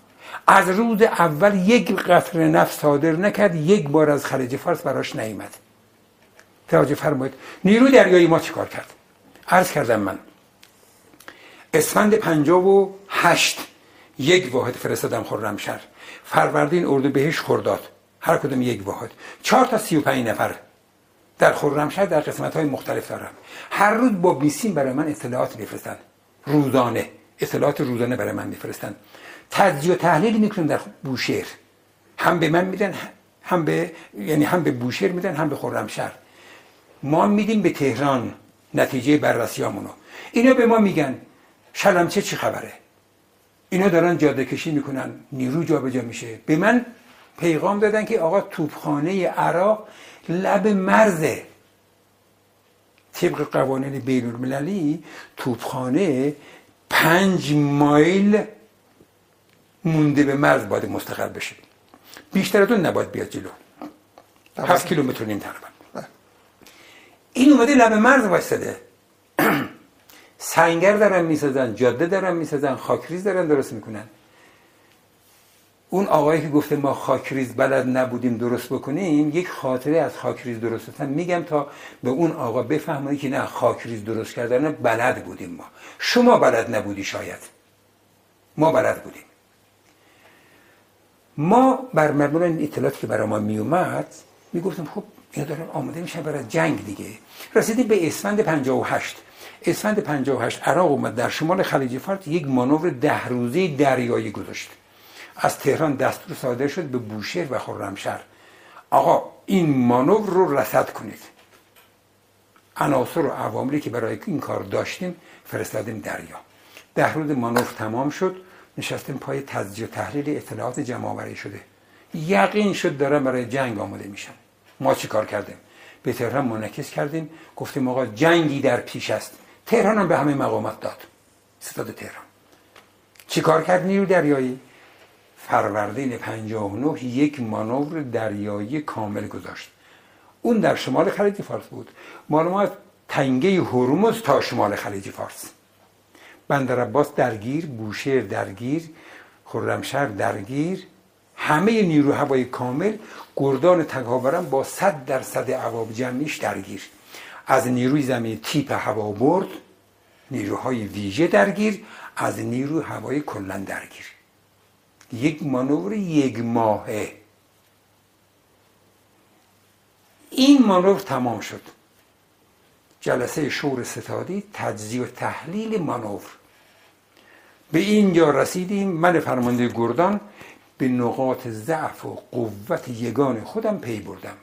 از روز اول یک قطر نفت صادر نکرد یک بار از خلیج فارس براش نیامد. توجه فرمایید. نیروی دریایی ما چیکار کرد؟ عرض کردم من. اسفند پنجاب و هشت یک واحد فرستادم خرمشهر. فروردین اردو بهش خرداد. هر کدوم یک واحد. چهار تا سی و پنج نفر. در خرمشهر در قسمت های مختلف دارم. هر روز با بیسیم برای من اطلاعات میفرستن. روزانه. اطلاعات روزانه برای من میفرستن. تجزیه و تحلیل می‌کنیم در بوشهر. هم به من میدن هم به یعنی هم به بوشهر میدن هم به خرمشهر. ما میدیم به تهران نتیجه بررسیامونو اینا به ما میگن شلمچه چی خبره؟ اینا دارن جاده کشی می‌کنن. نیرو جابجا میشه. به من پیغام دادن که آقا توپخانه عراق لب مرزه طبق قوانین بین المللی توپخانه پنج مایل مونده به مرز باید مستقر بشه. بیشتر از اون نباید بیاد جلو. هفت کیلومتر نیم تقریبا. بله. این اومده لب مرز وایستده سنگر دارن می‌سازن جاده دارن می‌سازن خاکریز دارن درست می‌کنن. اون آقایی که گفته ما خاکریز بلد نبودیم درست بکنیم یک خاطره از خاکریز درست کردن میگم تا به اون آقا بفهمونی که نه خاکریز درست کردن بلد بودیم ما. شما بلد نبودی شاید. ما بلد بودیم. ما بر مبنای این اطلاعاتی که برای ما میومد می‌گفتم خب اینا دارن آماده میشن برای جنگ دیگه. رسیدیم به اسفند 58 اسفند 58 عراق اومد در شمال خلیج فارس یک مانور ده روزه دریایی گذاشت. از تهران دستور صادر شد به بوشهر و خرمشهر. آقا این مانور رو رصد کنید. عناصر و عواملی که برای این کار داشتیم فرستادیم دریا. ده روز مانور تمام شد نشستیم پای تجزیه و تحلیل اطلاعات جمع شده. یقین شد دارن برای جنگ آماده میشن. ما چی کار کردیم؟ به تهران منعکس کردیم. گفتیم آقا جنگی در پیش است. تهران هم به همه مقامات داد. ستاد تهران. چی کار کرد نیرو دریایی؟ فروردین 59 یک مانور دریایی کامل گذاشت. اون در شمال خلیج فارس بود. معلومات تنگه هرمز تا شمال خلیج فارس. بندر عباس درگیر بوشهر درگیر خرمشهر درگیر همه نیرو هوای کامل گردان تکاورم با صد درصد عواب جمعیش درگیر. از نیروی زمین تیپ هوا برد نیروهای ویژه درگیر از نیروی هوای کلا درگیر. یک مانور یک ماهه. این مانور تمام شد. جلسه شور ستادی تجزیه و تحلیل مانور. به اینجا رسیدیم. من فرمانده گردان به نقاط ضعف و قوت یگان خودم پی بردم.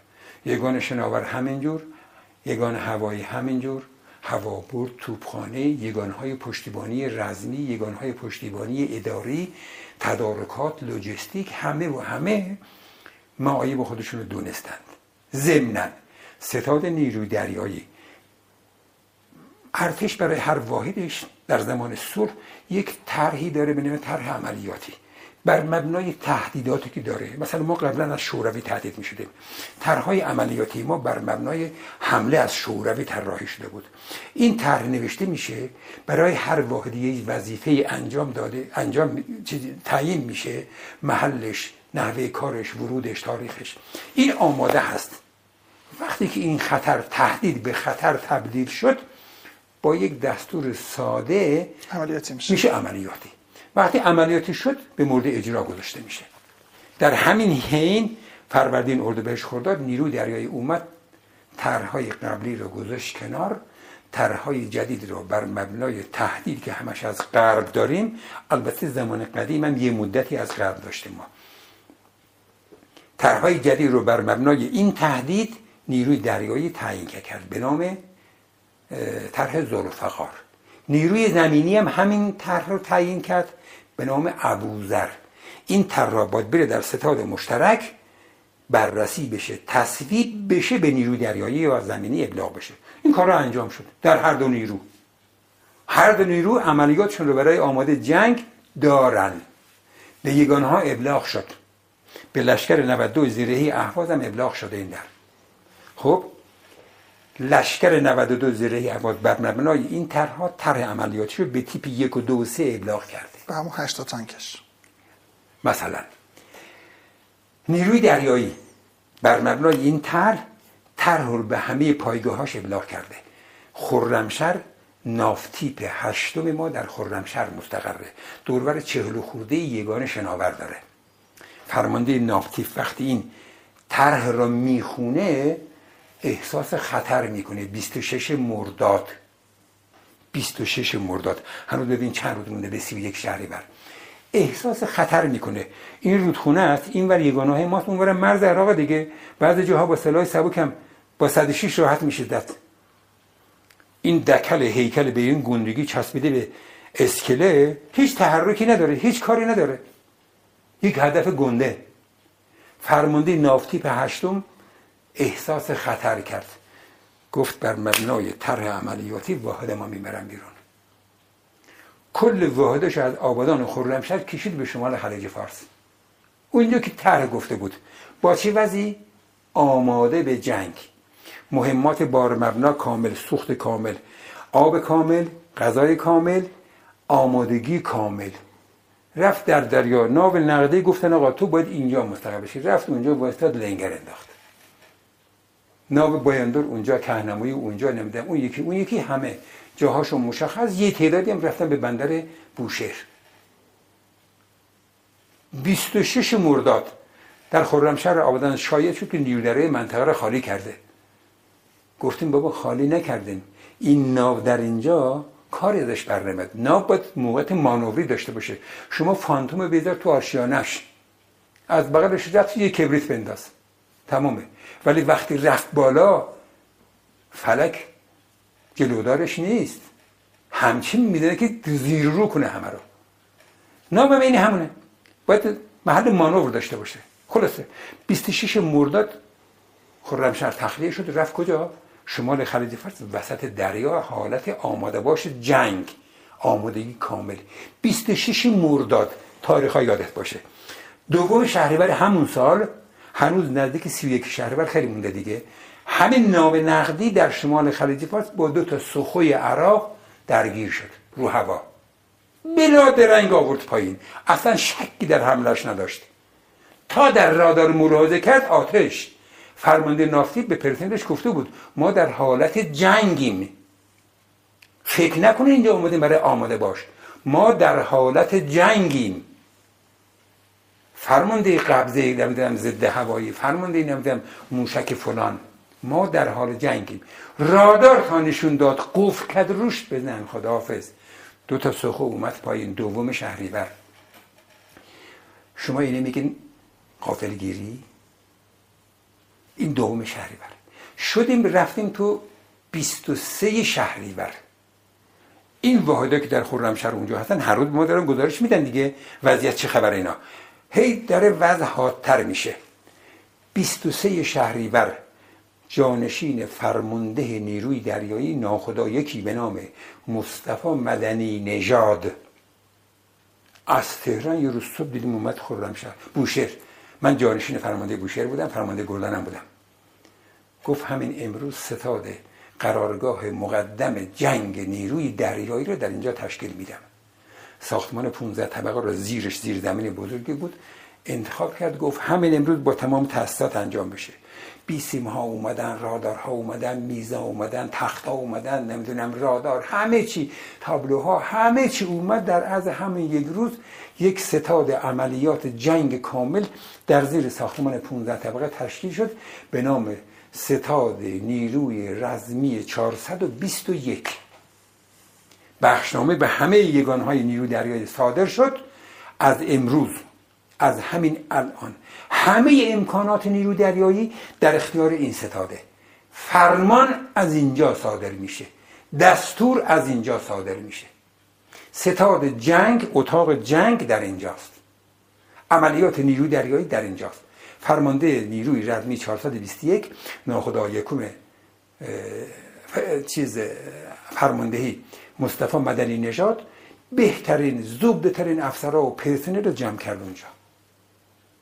یگان شناور همینجور یگان هوایی همینجور هوابرد توپخانه یگانهای پشتیبانی رزمی یگانهای پشتیبانی اداری تدارکات لوجستیک همه و همه معایب خودشون رو دونستند. ضمنا ستاد نیروی دریایی. ارتش برای هر واحدش در زمان صلح یک طرحی داره به نام طرح عملیاتی. بر مبنای تهدیداتی که داره. مثلا ما قبلا از شوروی تهدید می شدیم طرحهای عملیاتی ما بر مبنای حمله از شوروی طراحی شده بود. این طرح نوشته میشه برای هر واحدی وظیفه انجام داده انجام تعیین میشه محلش نحوه کارش ورودش تاریخش. این آماده هست. وقتی که این خطر تهدید به خطر تبدیل شد با یک دستور ساده عملیاتی میشه. میشه عملیاتی. وقتی عملیاتی شد به مورد اجرا گذاشته میشه. در همین حین فروردین اردیبهشت خرداد نیروی دریایی اومد طرحهای قبلی رو گذاشت کنار طرحهای جدید رو بر مبنای تهدید که همش از غرب داریم البته زمان قدیم هم یه مدتی از غرب داشتیم ما. طرحهای جدید رو بر مبنای این تهدید نیروی دریایی تعیین کرد به نام طرح زلفقار نیروی زمینی هم همین طرح رو تعیین کرد. به نام ابوذر. این را باید بره در ستاد مشترک بررسی بشه تصویب بشه به نیروی دریایی و زمینی ابلاغ بشه. این کار را انجام شد در هر دو نیرو. هر دو نیرو عملیاتشون رو برای آماده جنگ دارن. به یگانه ها ابلاغ شد. به لشکر 92 زیرهی احواز هم ابلاغ شده این در. خب لشکر 92 زیرهی احواز بر مبنای این طرحها طرح عملیاتی رو به تیپ یک و دو و سه ابلاغ کرده به همون هشتا تانکش مثلا. نیروی دریایی. بر مبنای این طرح طرح رو به همه پایگاهاش ابلاغ کرده. خرمشهر نافتیپ هشتم ما در خرمشهر مستقره. دورور چهل خورده یگان شناور داره. فرمانده نافتیپ وقتی این طرح را می‌خونه احساس خطر می‌کنه. 26 مرداد 26 مرداد. هنوز ببین چند روز مونده به 31 شهری بر احساس خطر می‌کنه. این رودخونه است این ور یگانه ماست اونور مرز عراق دیگه. بعض جاها با سلاح سبک هم با 106 راحت میشه دت این دکل هیکل به این گندگی چسبیده به اسکله هیچ تحرکی نداره هیچ کاری نداره. یک هدف گنده. فرمانده نافتی هشتم احساس خطر کرد. گفت بر مبنای طرح عملیاتی واحد ما می‌برم بیرون. کل واحدش از آبادان خرمشهر کشید به شمال خلیج فارس. اونجا که طرح گفته بود. با چه وضعی؟ آماده به جنگ. مهمات بار مبنا کامل سوخت کامل آب کامل غذای کامل آمادگی کامل. رفت در دریا. ناو نقده گفتن آقا تو باید اینجا مستقر بشی. رفت اونجا وایستاد لنگر انداخت. ناو بایندور اونجا کهنموی اونجا نمی‌دونم. اون یکی اون یکی همه جاهاشون مشخص یه تعدادی هم رفتن به بندر بوشهر. 26 مرداد در خرمشهر آبادان شاید شد که نیودره منطقه را خالی کرده. گفتیم بابا خالی نکردیم. این ناو در اینجا کاری ازش بر نمید ناو باید موقعیت مانوری داشته باشه. شما فانتوم بیدار تو آشیانش. از بغلش رفت یه کبریت بنداز. تمامه. ولی وقتی رفت بالا فلک جلودارش نیست. همچین می‌دونه که زیر رو کنه همه رو. نام این همونه. باید محل مانور داشته باشه. خلاصه. 26 مرداد خرمشهر تخلیه شد رفت کجا؟ شمال خلیج فارس وسط دریا حالت آماده باش جنگ. آمادگی کامل. 26 مرداد تاریخ ها یادت باشه. دوم شهریور همون سال هنوز نزدیک 31 شهریور خیلی مونده دیگه. همین ناو نقدی در شمال خلیج فارس با دو تا سخوی عراق درگیر شد رو هوا. بلا درنگ آورد پایین. اصلا شکی در حملش نداشت. تا در رادار ملاحظه کرد آتش. فرمانده نافتی به پرسنلش گفته بود ما در حالت جنگیم. فکر نکنه اینجا اومدیم برای آماده باش. ما در حالت جنگیم. فرمانده قبضه نمی‌دونم ضد هوایی فرمانده نمی‌دونم موشک فلان. ما در حال جنگیم. رادار تا نشون داد قفل کد روش بزن خداحافظ. دو تا سخو اومد پایین دوم شهریور. شما اینه میگین قافلگیری این دوم شهریور. شدیم رفتیم تو 23 شهریور. این واحده که در خرمشهر اونجا هستن هر روز ما دارن گزارش میدن دیگه وضعیت چه خبر اینا. هی داره وضع حادتر میشه. 23 شهریور جانشین فرمانده نیروی دریایی ناخدا یکی به نام مصطفی مدنی نژاد. از تهران یه روز صبح دیدیم اومد بوشهر. من جانشین فرمانده بوشهر بودم فرمانده گلدانم بودم. گفت همین امروز ستاد قرارگاه مقدم جنگ نیروی دریایی رو در اینجا تشکیل میدم. ساختمان 15 طبقه رو زیرش زیر زمین بزرگی بود. انتخاب کرد گفت همین امروز با تمام تاسیسات انجام بشه. بیسیم ها اومدن رادار ها اومدن میزا اومدن تخت ها اومدن نمی‌دونم رادار همه چی تابلوها همه چی اومد. در از همین یک روز یک ستاد عملیات جنگ کامل در زیر ساختمان 15 طبقه تشکیل شد به نام ستاد نیروی رزمی 421 بخشنامه به همه یگانهای نیرو دریایی صادر شد. از امروز از همین الان همه امکانات نیرو دریایی در اختیار این ستاده. فرمان از اینجا صادر میشه. دستور از اینجا صادر میشه. ستاد جنگ اتاق جنگ در اینجاست. عملیات نیرو دریایی در اینجاست. فرمانده نیروی رزمی 421 ناخدا یکم چیز فرماندهی مصطفی مدنی نژاد بهترین زبدترین افسرها و پرسنل رو جمع کرد اونجا.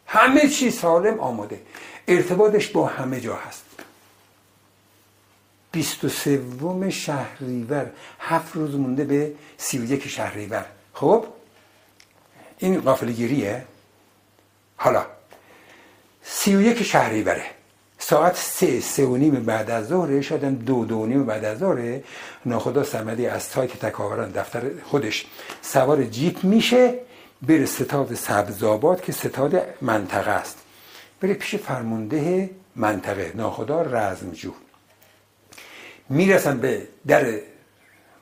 همه چی سالم آماده. ارتباطش با همه جا هست. بیست و سوم شهریور هفت روز مونده به سی و یک شهریور. خب؟ این قافلگیریه. حالا سی و یک شهریوره. ساعت سه سه و نیم بعد از ظهر شدن دو دو و نیم بعد از ظهر ناخدا سمدی از تایک تکاوران دفتر خودش. سوار جیپ میشه بره ستاد سبزاباد که ستاد منطقه است. بره پیش فرمانده منطقه ناخدا رزمجو. می‌رسن به در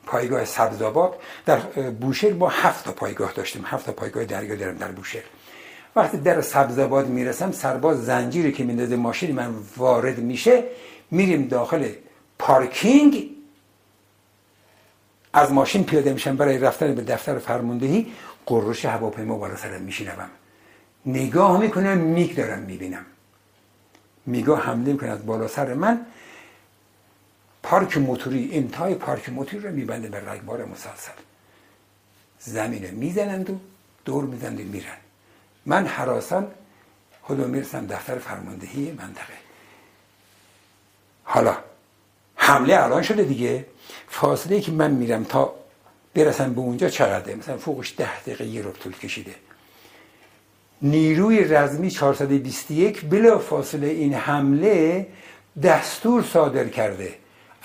پایگاه سبزاباد در بوشهر با هفت تا پایگاه داشتیم. هفت تا پایگاه دریا دارم در بوشهر. وقتی در سبزاباد می‌رسم سرباز زنجیری که میندازه ماشین من وارد میشه میریم داخل پارکینگ. از ماشین پیاده میشم برای رفتن به دفتر فرماندهی قررش هواپیما بالا سرم میشینم نگاه می‌کنم میک دارم می‌بینم. میگاه حمله می‌کنه از بالا سر من. پارک موتوری انتهای پارک موتوری رو میبنده به رگبار مسلسل. زمین می‌زنند و دور می‌زنند و میرن من حراسان خودم می‌رسم دفتر فرماندهی منطقه. حالا حمله الان شده دیگه. فاصله که من میرم تا برسم به اونجا چقدره؟ مثلا فوقش ده دقیقه یه رو طول کشیده. نیروی رزمی 421 بلا فاصله این حمله دستور صادر کرده.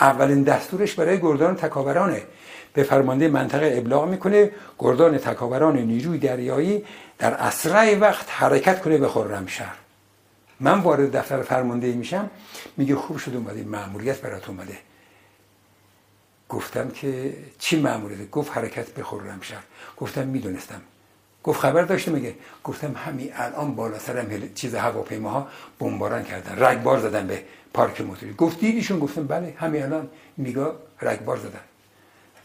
اولین دستورش برای گردان تکاورانه. به فرمانده منطقه ابلاغ می‌کنه گردان تکاوران نیروی دریایی در اسرع وقت حرکت کنه به خرمشهر من وارد دفتر فرمانده میشم میگه خوب شد اومده مأموریت برات اومده. گفتم که چی مأموریت؟ گفت حرکت به خرمشهر گفتم می‌دونستم. گفت خبر داشته میگه. گفتم همین الان بالا سرم چیز هواپیماها بمباران کردن. رگبار زدن به پارک موتوری. گفت دیدیشون؟ گفتم بله همین الان میگا رگبار زدن.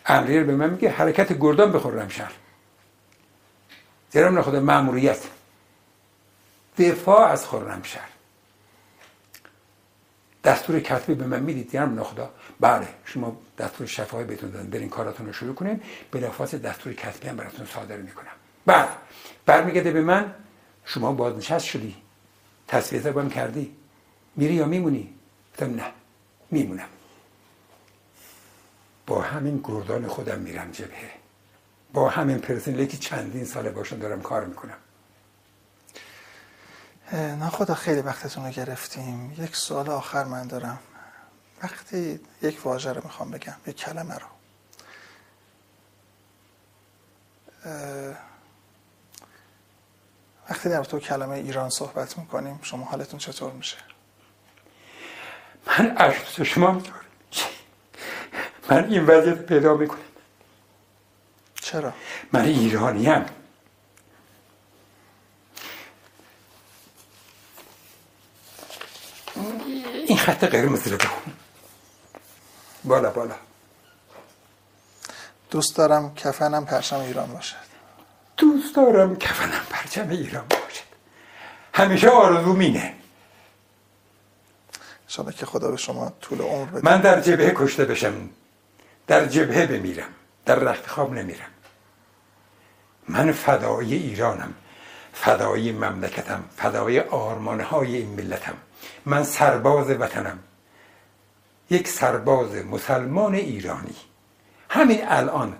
امریر به من میگه حرکت گردان به خرمشهر جناب خدا مأموریت. دفاع از خرمشهر دستور کتبی به من می‌دید جناب نخدا بله شما دستور شفاهی بهتون دادن. برین کاراتون رو شروع کنین. بلافاصله دستور کتبی هم براتون صادر می‌کنم. بعد برمیگرده به من شما بازنشست شدی. تصویه زبان کردی. میری یا میمونی؟ گفتم نه میمونم. با همین گردان خودم میرم جبهه. با همین پرسنلی که چندین ساله باشون دارم کار می‌کنم. نه خدا خیلی وقتتون رو گرفتیم. یک سوال آخر من دارم. وقتی یک واژه رو می‌خوام بگم یک کلمه رو. وقتی در تو کلمه ایران صحبت می‌کنیم شما حالتون چطور میشه؟ من عرض شما من این وضعیت پیدا می‌کنم. چرا؟ من ایرانی هم. این خط قرمز رو بخون. بالا بالا. دوست دارم کفنم پرچم ایران باشد. دوست دارم کفنم پرچم ایران باشد. همیشه آرزو مینه. شما که خدا به شما طول عمر بده. من در جبهه کشته بشم. در جبهه بمیرم در رخت خواب نمیرم. من فدای ایرانم فدای مملکتم فدای آرمانهای این ملتم. من سرباز وطنم. یک سرباز مسلمان ایرانی. همین الان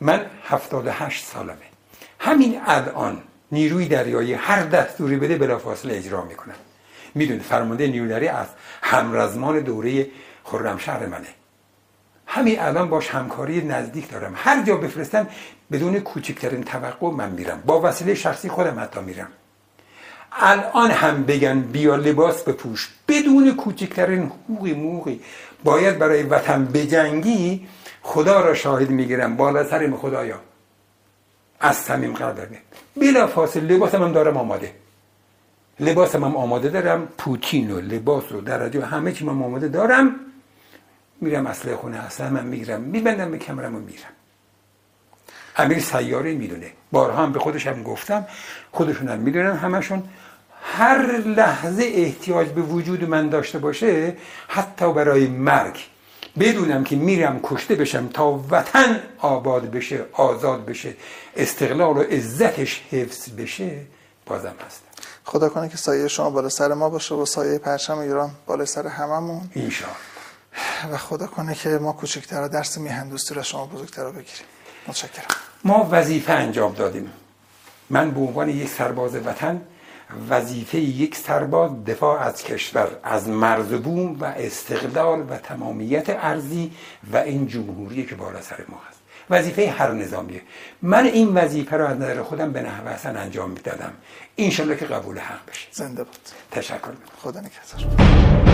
من هفتاد هشت سالمه. همین الان نیروی دریایی هر دستوری بده بلافاصله اجرا می‌کنم می‌دونه فرمانده نیروی از همرزمان دوره خرمشهر منه. همین الان باش همکاری نزدیک دارم. هر جا بفرستم بدون کوچکترین توقع من میرم. با وسیله شخصی خودم حتی میرم. الان هم بگن بیا لباس بپوش. بدون کوچکترین حقوقی موقی باید برای وطن بجنگی خدا را شاهد می‌گیرم. بالا سرم خدایا. از صمیم قلب بلا فاصل لباسم هم دارم آماده. لباسم هم آماده دارم. پوتین و لباس و درجه همه چی من آماده دارم. میرم اصله خونه هستم من می‌گیرم میبندم به کمرم و میرم. امیر سیاره می‌دونه. بارها هم به خودش هم گفتم خودشون هم می‌دونن همشون. هر لحظه احتیاج به وجود من داشته باشه حتی برای مرگ. بدونم که میرم کشته بشم تا وطن آباد بشه آزاد بشه استقلال و عزتش حفظ بشه بازم هستم. خدا کنه که سایه شما بالا سر ما باشه و سایه پرچم ایران بالا سر هممون. اینشاءالله و خدا کنه که ما کوچکتر درس میهن دوستی را شما بزرگتر رو بگیریم. متشکرم. ما وظیفه انجام دادیم. من به عنوان یک سرباز وطن وظیفه یک سرباز دفاع از کشور از مرز بوم و استقلال و تمامیت ارزی و این جمهوری که بالا سر ما هست. وظیفه هر نظامیه. من این وظیفه رو از نظر خودم به نحو حسن انجام می‌دادم. انشالله که قبول حق بشه. زنده بود تشکر. خدا نگهدار.